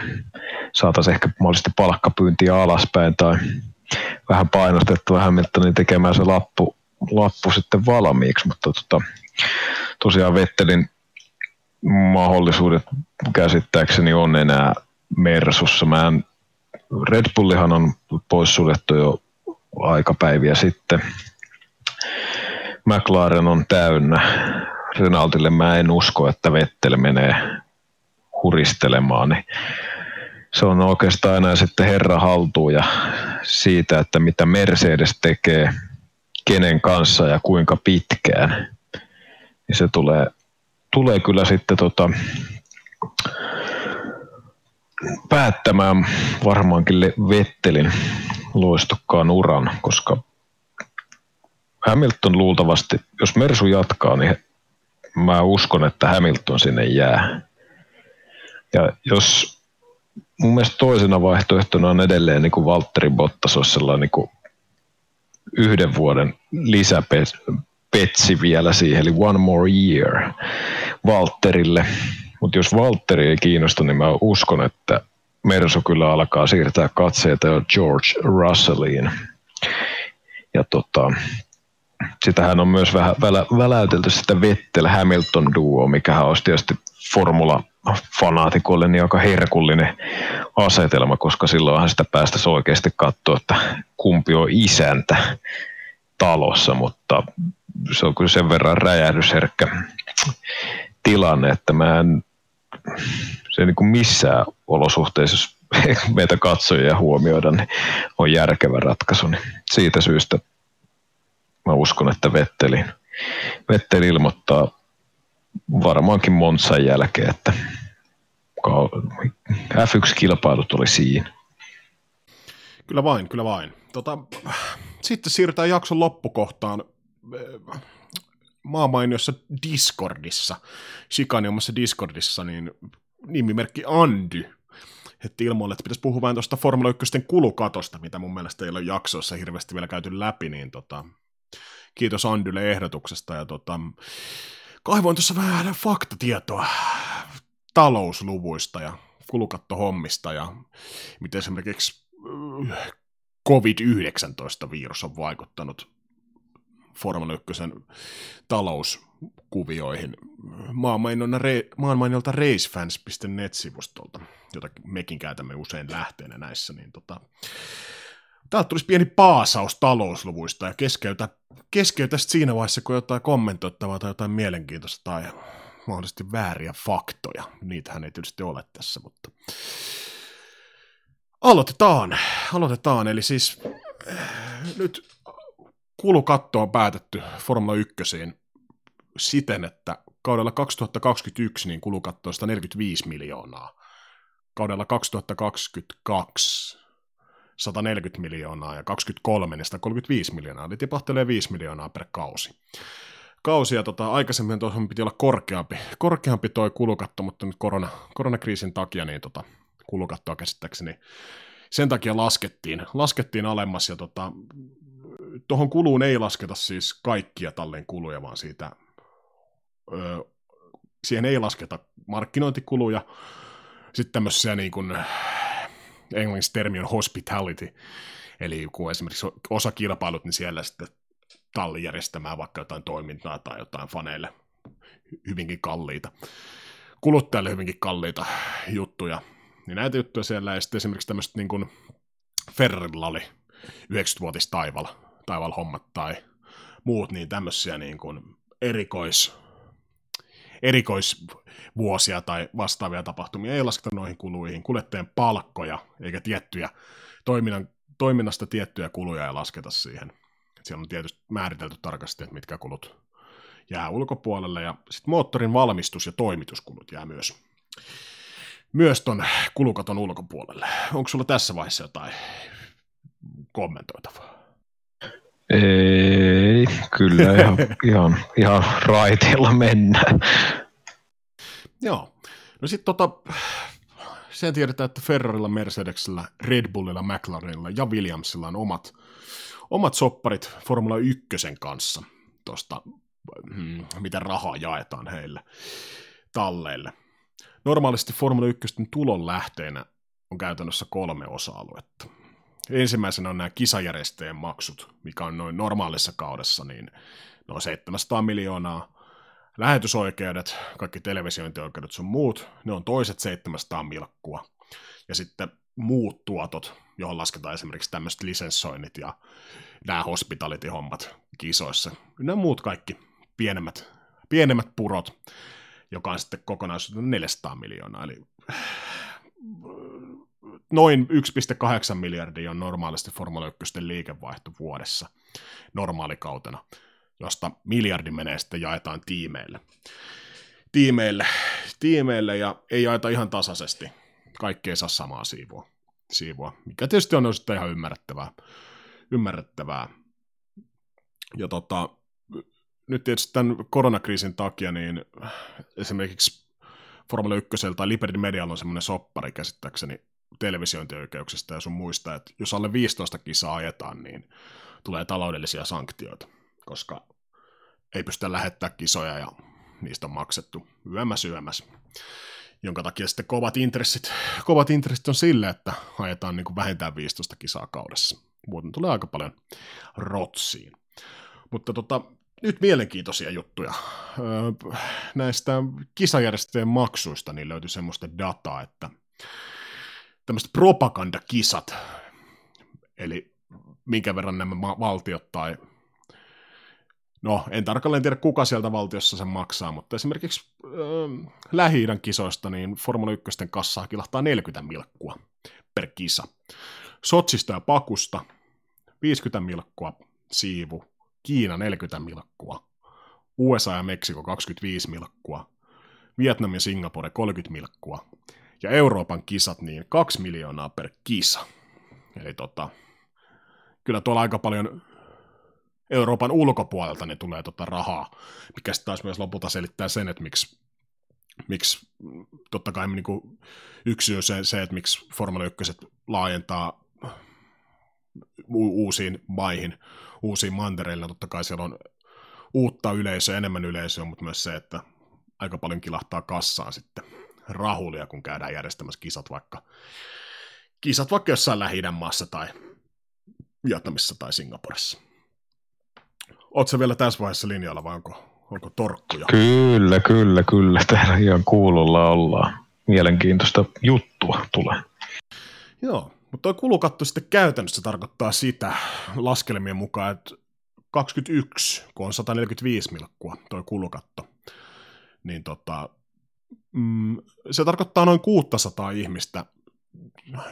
saataisiin ehkä mahdollisesti palkkapyyntiä alaspäin tai vähän painostettua Hamiltonin tekemään se lappu, lappu sitten valmiiksi, mutta tota, tosiaan Vettelin mahdollisuudet käsittääkseni on enää Mersussa. Mä en, Red Bullihan on poissuljettu jo aikapäiviä sitten. McLaren on täynnä. Renaultille mä en usko, että Vettel menee huristelemaan, niin se on oikeastaan aina sitten herra haltuun ja siitä, että mitä Mercedes tekee, kenen kanssa ja kuinka pitkään, niin se tulee, tulee kyllä sitten tota, päättämään varmaankin Vettelin loistokkaan uran, koska Hamilton luultavasti, jos Mersu jatkaa, niin mä uskon, että Hamilton sinne jää. Ja jos mun mielestä toisena vaihtoehtona on edelleen niin kuin Valtteri Bottas olisi sellainen niin kuin yhden vuoden lisäpetsi vielä siihen, eli one more year Valtterille. Mutta jos Valtteri ei kiinnosta, niin mä uskon, että Mersu kyllä alkaa siirtää katseita jo George Russelliin. Ja tota, sitähän on myös vähän välä, väläytelty sitä Vettel-Hamilton duo, mikä olisi tietysti formula fanaatikoille niin aika herkullinen asetelma, koska silloinhan sitä päästäisi oikeasti katsoa, että kumpi on isäntä talossa, mutta se on kyllä sen verran räjähdysherkkä tilanne, että mä en se niin kuin missään olosuhteissa, jos meitä katsojia huomioida, niin on järkevä ratkaisu. Niin siitä syystä mä uskon, että Vettelin, Vettel ilmoittaa varmaankin Monsan jälkeen, että F1-kilpailut oli siinä. Kyllä vain, kyllä vain. Tota, sitten siirrytään jakson loppukohtaan maamainiossa Discordissa, Shikani omassa Discordissa, niin nimimerkki Andy heti ilmoille, että pitäisi puhua vain tuosta Formula 1 kulukatosta, mitä mun mielestä ei ole jaksoissa hirveästi vielä käyty läpi, niin tota, kiitos Andylle ehdotuksesta, ja tota, kaivoin tuossa vähän faktatietoa talousluvuista ja kulukattohommista ja miten esimerkiksi äh, COVID-19-virus on vaikuttanut Formula 1 talouskuvioihin. Maanmainolta racefans.net-sivustolta, jota mekin käytämme usein lähteenä näissä, niin tota, täältä tulisi pieni paasaus talousluvuista ja keskeytä, keskeytä siinä vaiheessa, kun jotain kommentoittavaa tai jotain mielenkiintoista tai mahdollisesti vääriä faktoja. Niitähän ei tietysti ole tässä, mutta aloitetaan. Aloitetaan, eli siis äh, nyt kulukatto on päätetty Formula 1 siten, että kaudella 2021 niin kulukatto on 145 miljoonaa. Kaudella 2022 140 miljoonaa ja 23 niin 135 miljoonaa, eli tipahtelee 5 miljoonaa per kausi. Kausi ja tota, aikaisemmin tuohon piti olla korkeampi, korkeampi toi kulukatto, mutta nyt korona, koronakriisin takia niin tota, kulukattoa käsittääkseni sen takia laskettiin, laskettiin alemmas ja tota, tuohon kuluun ei lasketa siis kaikkia talleen kuluja, vaan siitä öö, siihen ei lasketa markkinointikuluja, sitten tämmöisiä niin kuin, englanniksi termi on hospitality, eli kun esimerkiksi osa kilpailut, niin siellä sitten talli järjestämään vaikka jotain toimintaa tai jotain faneille. Hyvinkin kalliita, kuluttajalle hyvinkin kalliita juttuja, niin näitä juttuja siellä, ja sitten esimerkiksi tämmöistä niin kuin Ferrarilla oli 90-vuotis taival, taival hommat tai muut, niin tämmöisiä niin kuin erikois, erikoisvuosia tai vastaavia tapahtumia ei lasketa noihin kuluihin, kuljettajien palkkoja eikä tiettyjä toiminnan, toiminnasta tiettyjä kuluja ei lasketa siihen. Et siellä on tietysti määritelty tarkasti, että mitkä kulut jää ulkopuolelle, ja sitten moottorin valmistus- ja toimituskulut jää myös, myös ton kulukaton ulkopuolelle. Onko sulla tässä vaiheessa jotain kommentoitavaa? Ei, kyllä ihan, ihan, ihan raiteilla mennään. Joo. No sitten tota, sen tiedetään, että Ferrarilla, Mercedesillä, Red Bullilla, McLarenilla ja Williamsilla on omat, omat sopparit Formula 1 kanssa tuosta, miten rahaa jaetaan heille talleille. Normaalisti Formula 1 tulon lähteenä on käytännössä kolme osa-aluetta. Ensimmäisenä on nämä kisajärjestäjien maksut, mikä on noin normaalissa kaudessa niin noin 700 miljoonaa. Lähetysoikeudet, kaikki televisiointioikeudet sun muut, ne on toiset 700 milkkua. Ja sitten muut tuotot, johon lasketaan esimerkiksi tämmöiset lisenssoinnit ja nämä hospitality-hommat kisoissa. Nämä muut kaikki pienemmät, pienemmät purot, joka on sitten kokonaisuutena 400 miljoonaa. Eli noin 1,8 miljardia on normaalisti Formula 1 liikevaihto vuodessa normaalikautena, josta miljardi menee sitten jaetaan tiimeille. Tiimeille, tiimeille ja ei jaeta ihan tasaisesti. Kaikki ei saa samaa siivua, siivua mikä tietysti on sitten ihan ymmärrettävää. ymmärrettävää. Ja tota, nyt tietysti tämän koronakriisin takia, niin esimerkiksi Formula 1 tai Liberty Medialla on semmoinen soppari käsittääkseni televisiointioikeuksista ja sun muista, että jos alle 15 kisaa ajetaan, niin tulee taloudellisia sanktioita, koska ei pystytä lähettämään kisoja ja niistä on maksettu yömäs yömäs. Jonka takia sitten kovat intressit, kovat intressit on sille, että ajetaan niin kuin vähintään 15 kisaa kaudessa. Muuten tulee aika paljon rotsiin. Mutta tota, nyt mielenkiintoisia juttuja. Öö, näistä kisajärjestöjen maksuista niin löytyi semmoista dataa, että tämmöiset propagandakisat, eli minkä verran nämä valtiot tai no en tarkalleen tiedä kuka sieltä valtiossa sen maksaa, mutta esimerkiksi äh, lähi kisoista niin Formula 1 kassaa kilahtaa 40 milkkua per kisa. Sotsista ja Pakusta 50 milkkua siivu, Kiina 40 milkkua, USA ja Meksiko 25 milkkua, Vietnam ja Singapore 30 milkkua, ja Euroopan kisat niin 2 miljoonaa per kisa. Eli tota, kyllä tuolla aika paljon Euroopan ulkopuolelta niin tulee tota rahaa, mikä sitten taas myös lopulta selittää sen, että miksi, miksi totta kai niin kuin yksi on se, se, että miksi Formula 1 laajentaa u- uusiin maihin, uusiin mantereille, totta kai siellä on uutta yleisöä, enemmän yleisöä, mutta myös se, että aika paljon kilahtaa kassaan sitten rahulia, kun käydään järjestämässä kisat vaikka, kisat vaikka jossain lähi maassa tai Vietnamissa tai Singaporessa. Oletko vielä tässä vaiheessa linjalla vai onko, onko torkkuja? Kyllä, kyllä, kyllä. Täällä ihan kuulolla ollaan. Mielenkiintoista juttua tulee. Joo, mutta tuo kulukatto sitten käytännössä tarkoittaa sitä laskelmien mukaan, että 21, kun on 145 milkkua tuo kulukatto, niin tota, mm, se tarkoittaa noin 600 ihmistä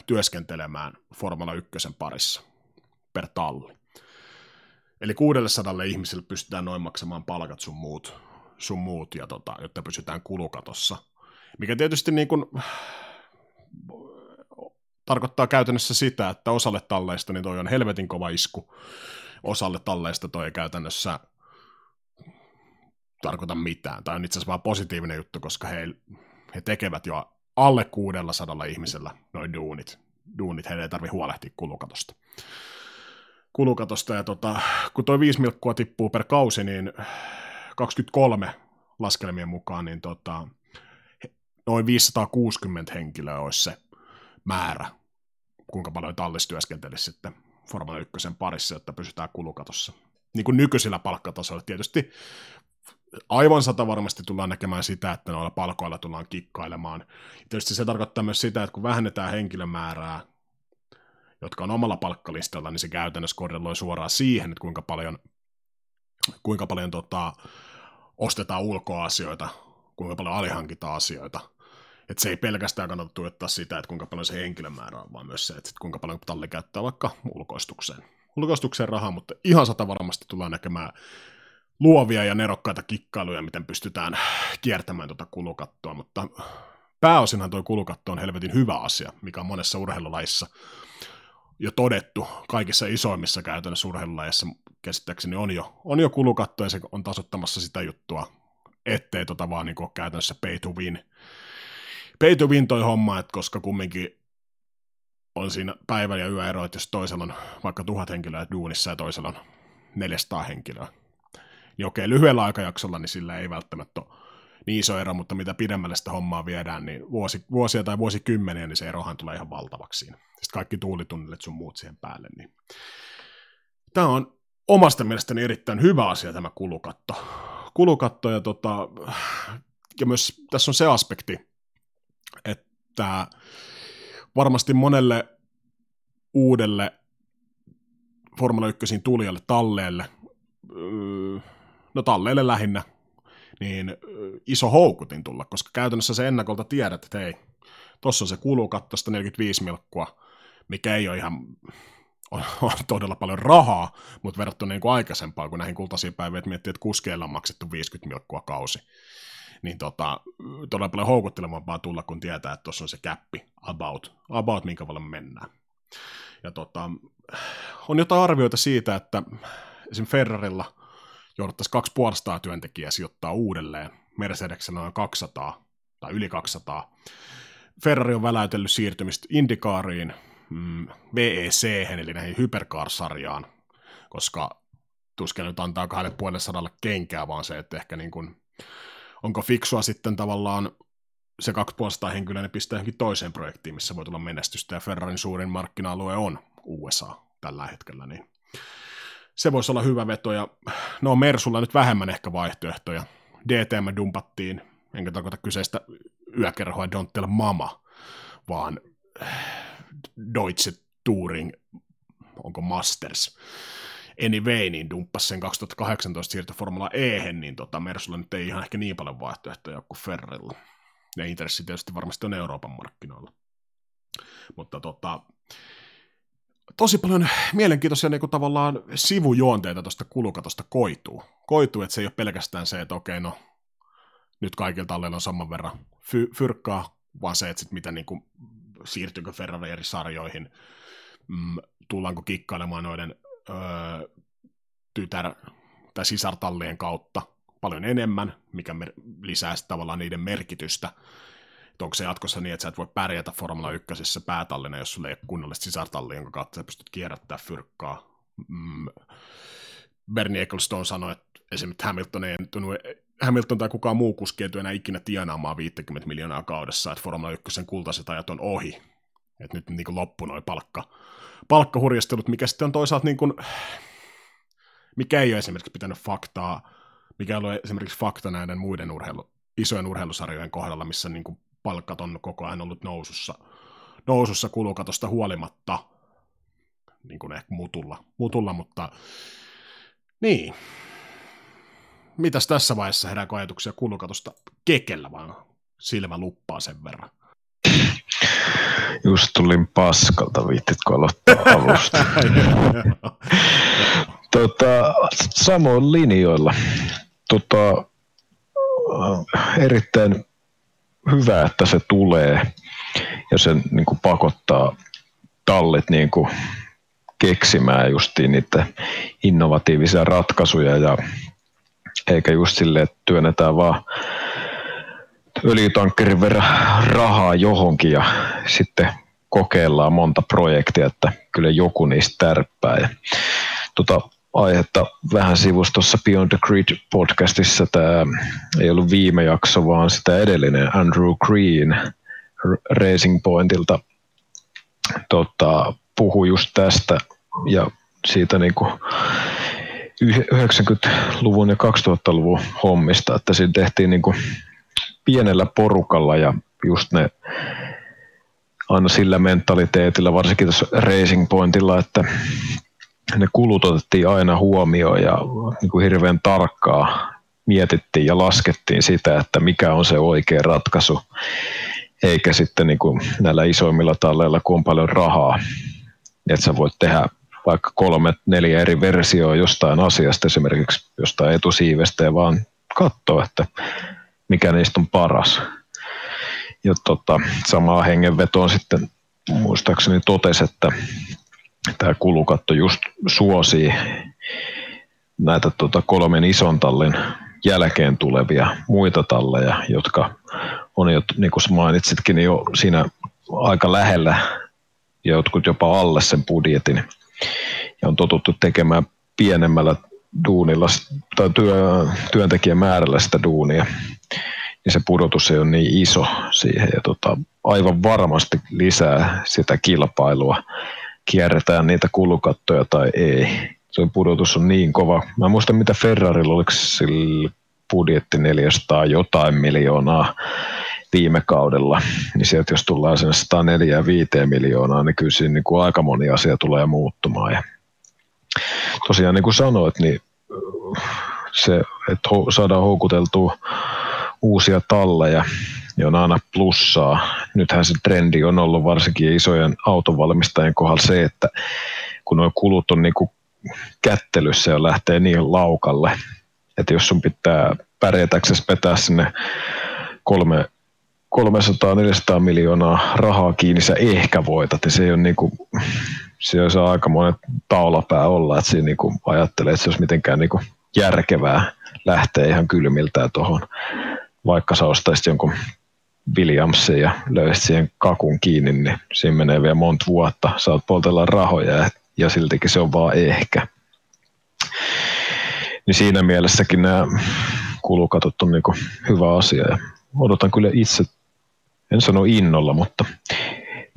työskentelemään Formula 1 parissa per talli. Eli 600 ihmiselle pystytään noin maksamaan palkat sun muut, sun muut ja tota, jotta pysytään kulukatossa. Mikä tietysti niin kuin, tarkoittaa käytännössä sitä, että osalle talleista niin toi on helvetin kova isku, osalle talleista toi käytännössä tarkoita mitään. Tai on itse asiassa vaan positiivinen juttu, koska he, he tekevät jo alle 600 ihmisellä noin duunit. Duunit, heidän ei tarvitse huolehtia kulukatosta. Kulukatosta, ja tota, kun toi 5 milkkua tippuu per kausi, niin 23 laskelmien mukaan, niin tota, noin 560 henkilöä olisi se määrä, kuinka paljon tallis työskentelisi sitten Formula 1 parissa, jotta pysytään kulukatossa. Niin kuin nykyisillä palkkatasoilla tietysti aivan sata varmasti tullaan näkemään sitä, että noilla palkoilla tullaan kikkailemaan. Tietysti se tarkoittaa myös sitä, että kun vähennetään henkilömäärää, jotka on omalla palkkalistalla, niin se käytännössä korreloi suoraan siihen, että kuinka paljon, kuinka paljon tota, ostetaan ulkoasioita, kuinka paljon alihankitaan asioita. Että se ei pelkästään kannata tuottaa sitä, että kuinka paljon se henkilömäärä on, vaan myös se, että kuinka paljon talli käyttää vaikka ulkoistukseen. Ulkoistukseen rahaa, mutta ihan sata varmasti tullaan näkemään luovia ja nerokkaita kikkailuja, miten pystytään kiertämään tuota kulukattoa, mutta pääosinhan tuo kulukatto on helvetin hyvä asia, mikä on monessa urheilulajissa jo todettu, kaikissa isoimmissa käytännössä urheilulajissa käsittääkseni on jo, on jo kulukatto ja se on tasottamassa sitä juttua, ettei tota vaan niin käytännössä pay to win. Pay to win toi homma, että koska kumminkin on siinä päivän ja yöero, että jos toisella on vaikka tuhat henkilöä duunissa ja toisella on 400 henkilöä, niin okei, lyhyellä aikajaksolla niin sillä ei välttämättä ole niin iso ero, mutta mitä pidemmälle sitä hommaa viedään, niin vuosi, vuosia tai vuosikymmeniä, niin se erohan tulee ihan valtavaksi siinä. Sitten kaikki tuulitunnille sun muut siihen päälle. Niin. Tämä on omasta mielestäni erittäin hyvä asia tämä kulukatto. Kulukatto ja, tota, ja myös tässä on se aspekti, että varmasti monelle uudelle Formula 1 tulijalle, talleelle, no talleille lähinnä, niin iso houkutin tulla, koska käytännössä se ennakolta tiedät, että hei, tuossa on se kulukatto 45 milkkua, mikä ei ole ihan on, on todella paljon rahaa, mutta verrattuna niin kuin aikaisempaan, kun näihin kultaisiin päiviin, että miettii, että kuskeilla on maksettu 50 milkkua kausi, niin tota, todella paljon houkuttelevampaa tulla, kun tietää, että tuossa on se käppi about, about minkä paljon mennään. Ja tota, on jotain arvioita siitä, että esim. Ferrarilla jouduttaisiin kaksi puolestaan työntekijää sijoittaa uudelleen, Mercedesellä noin 200 tai yli 200. Ferrari on väläytellyt siirtymistä Indikaariin, mm, VEC, eli näihin Hypercar-sarjaan, koska tuskin nyt antaa kahdelle puolelle sadalle kenkää, vaan se, että ehkä niin kuin, onko fiksua sitten tavallaan se kaksi puolesta henkilöä ne pistää johonkin toiseen projektiin, missä voi tulla menestystä, ja Ferrarin suurin markkina-alue on USA tällä hetkellä, niin se voisi olla hyvä veto, ja no Mersulla nyt vähemmän ehkä vaihtoehtoja. DTM dumpattiin, enkä tarkoita kyseistä yökerhoa Don't Mama, vaan Deutsche Touring, onko Masters, anyway, niin dumppasi sen 2018 siirto Formula E, niin tota, Mersulla nyt ei ihan ehkä niin paljon vaihtoehtoja kuin Ferrarilla. Ja intressi tietysti varmasti on Euroopan markkinoilla. Mutta tota, tosi paljon mielenkiintoisia niin kuin tavallaan sivujuonteita tuosta kulukatosta koituu. Koituu, että se ei ole pelkästään se, että okei, no nyt kaikilta talleilla on saman verran fy- fyrkkaa, vaan se, että sit mitä niin kuin, siirtyykö Ferrari eri sarjoihin, mm, tullaanko kikkailemaan noiden öö, tytär- tai sisartallien kautta paljon enemmän, mikä mer- lisää tavallaan niiden merkitystä. Et onko se jatkossa niin, että sä et voi pärjätä Formula 1 päätallina, jos sulla ei ole kunnollista sisartallia, jonka kautta sä pystyt kierrättämään fyrkkaa. Mm. Bernie Ecclestone sanoi, että esimerkiksi Hamilton ei tunnu, Hamilton tai kukaan muu kuski ei enää ikinä tienaamaan 50 miljoonaa kaudessa, että Formula 1 kultaiset ajat on ohi. Että nyt niin loppu noin palkka, palkkahurjastelut, mikä sitten on toisaalta niin kuin, mikä ei ole esimerkiksi pitänyt faktaa, mikä on esimerkiksi fakta näiden muiden urheilu, isojen urheilusarjojen kohdalla, missä niin kuin palkkat on koko ajan ollut nousussa, nousussa kulukatosta huolimatta, niin kuin ehkä mutulla, mutulla mutta niin. Mitäs tässä vaiheessa herääkö ajatuksia kulukatosta kekellä, vaan silmä luppaa sen verran? Just tulin paskalta, viittitko aloittaa alusta? tota, samoin linjoilla. Tota, erittäin hyvä, että se tulee ja se niin kuin pakottaa tallit niin kuin keksimään justiin niitä innovatiivisia ratkaisuja ja eikä just silleen, että työnnetään vaan öljytankkerin verran rahaa johonkin ja sitten kokeillaan monta projektia, että kyllä joku niistä tärppää. Ja tota aihetta vähän sivustossa Beyond the Grid podcastissa. Tämä ei ollut viime jakso, vaan sitä edellinen Andrew Green Racing Pointilta tota, puhui just tästä ja siitä niin kuin 90-luvun ja 2000-luvun hommista, että siinä tehtiin niin kuin pienellä porukalla ja just ne aina sillä mentaliteetillä, varsinkin tässä Racing Pointilla, että ne kulut otettiin aina huomioon ja niin kuin hirveän tarkkaa mietittiin ja laskettiin sitä, että mikä on se oikea ratkaisu, eikä sitten niin kuin näillä isoimmilla talleilla, kun on paljon rahaa, että sä voit tehdä vaikka kolme, neljä eri versioa jostain asiasta, esimerkiksi jostain etusiivestä, ja vaan katsoa, että mikä niistä on paras. Ja tota, samaa hengenvetoon sitten muistaakseni totesi, että tämä kulukatto just suosii näitä tota kolmen ison tallin jälkeen tulevia muita talleja, jotka on jo, niin kuin mainitsitkin, niin jo siinä aika lähellä ja jotkut jopa alle sen budjetin. Ja on totuttu tekemään pienemmällä duunilla tai työ, työntekijän määrällä sitä duunia, niin se pudotus ei ole niin iso siihen. Ja tota, aivan varmasti lisää sitä kilpailua kierretään niitä kulukattoja tai ei. Se pudotus on niin kova. Mä en muista mitä Ferrarilla oliko sillä budjetti 400 jotain miljoonaa viime kaudella, niin sieltä jos tullaan sinne 104 ja 5 miljoonaa, niin kyllä siinä niin kuin aika moni asia tulee muuttumaan. Ja tosiaan niin kuin sanoit, niin se, että saadaan houkuteltua uusia talleja, niin on aina plussaa. Nythän se trendi on ollut varsinkin isojen autovalmistajien kohdalla se, että kun nuo kulut on niin kuin kättelyssä ja lähtee niin laukalle, että jos sun pitää pärjätäksesi vetää sinne kolme 300-400 miljoonaa rahaa kiinni, sä ehkä voitat, ja se ei ole niin kuin, se on aika monen taulapää olla, että siinä niin kuin ajattelee, että se olisi mitenkään niin kuin järkevää lähteä ihan kylmiltään tuohon, vaikka sä ostaisit jonkun Williamsin ja löysit siihen kakun kiinni, niin siinä menee vielä monta vuotta, saat poltella rahoja ja, siltikin se on vaan ehkä. Niin siinä mielessäkin nämä kulukatot on niin hyvä asia ja odotan kyllä itse, en sano innolla, mutta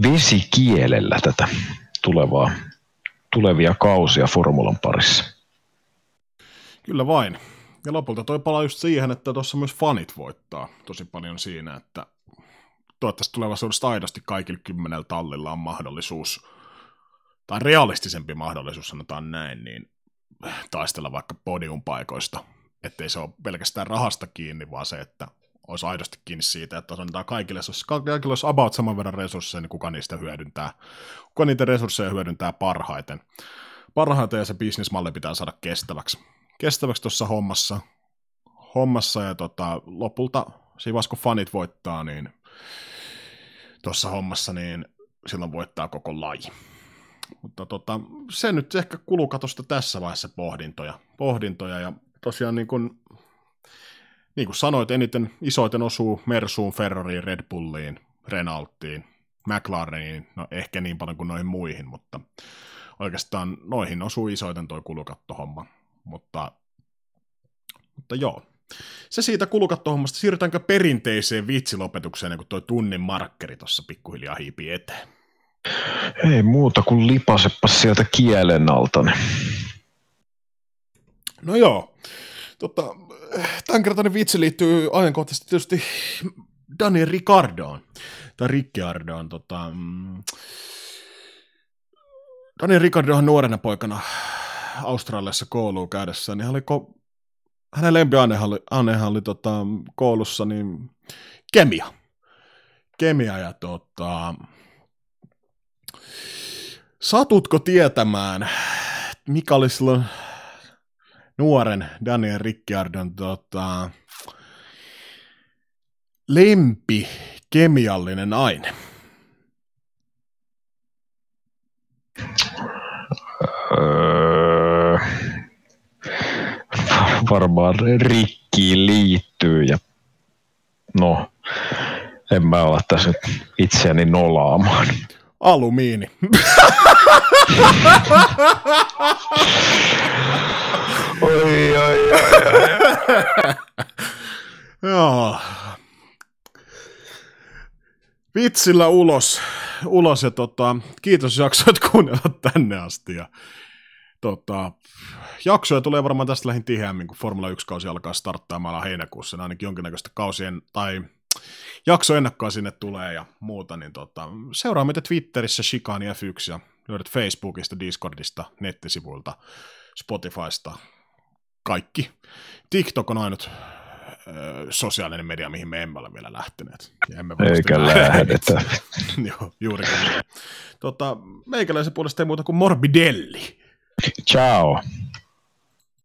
vesikielellä tätä tulevaa, tulevia kausia formulan parissa. Kyllä vain. Ja lopulta toi palaa just siihen, että tuossa myös fanit voittaa tosi paljon siinä, että toivottavasti tulevaisuudessa aidosti kaikilla kymmenellä tallilla on mahdollisuus, tai realistisempi mahdollisuus, sanotaan näin, niin taistella vaikka podiumpaikoista, ettei se ole pelkästään rahasta kiinni, vaan se, että olisi aidosti kiinni siitä, että sanotaan kaikille, jos kaikilla olisi about saman verran resursseja, niin kuka niistä hyödyntää, kuka niitä resursseja hyödyntää parhaiten. Parhaiten ja se bisnismalli pitää saada kestäväksi. Kestäväksi tuossa hommassa, hommassa ja tota, lopulta siinä kun fanit voittaa, niin tuossa hommassa, niin silloin voittaa koko laji. Mutta tota, se nyt ehkä kulukatosta tässä vaiheessa pohdintoja. pohdintoja ja tosiaan niin kuin, niin kuin sanoit, eniten isoiten osuu Mersuun, Ferrariin, Red Bulliin, Renaultiin, McLareniin, no ehkä niin paljon kuin noihin muihin, mutta oikeastaan noihin osuu isoiten toi kulukattohomma. Mutta, mutta joo, se siitä kulukattohommasta. Siirrytäänkö perinteiseen vitsilopetukseen, kun toi tunnin markkeri tuossa pikkuhiljaa hiipii eteen? Ei muuta kuin lipasepa sieltä kielen alta. No joo. Tota, tämänkertainen vitsi liittyy ajankohtaisesti tietysti Daniel Ricardoon. Tai Ricciardoon. Tota, mm, Daniel Ricardohan nuorena poikana Australiassa kouluun käydessä, niin hän oli ko- hänen lempiainehan oli, ainehan oli tota, koulussa niin kemia. Kemia ja tota, satutko tietämään, mikä oli silloin nuoren Daniel Ricciardon tota, lempi kemiallinen aine? Varmaan rikkiin liittyy ja no, en mä ala tässä nyt itseäni nolaamaan. Alumiini. Oi, oi, oi. Joo. Vitsillä ulos, ulos ja tota, kiitos jaksoit kuunnella tänne asti. Ja, tota, jaksoja tulee varmaan tästä lähin tiheämmin, kun Formula 1-kausi alkaa starttaamaan heinäkuussa. Ne ainakin jonkinnäköistä kausien tai jaksoennakkoa sinne tulee ja muuta. Niin tota, seuraa meitä Twitterissä Shikani F1 ja löydät Facebookista, Discordista, nettisivuilta, Spotifysta, kaikki. TikTok on ainut sosiaalinen media, mihin me emme ole vielä lähteneet. Ja emme Eikä lähde. lähdetä. Joo, juurikin. niin. Tota, meikäläisen puolesta ei muuta kuin Morbidelli. Ciao.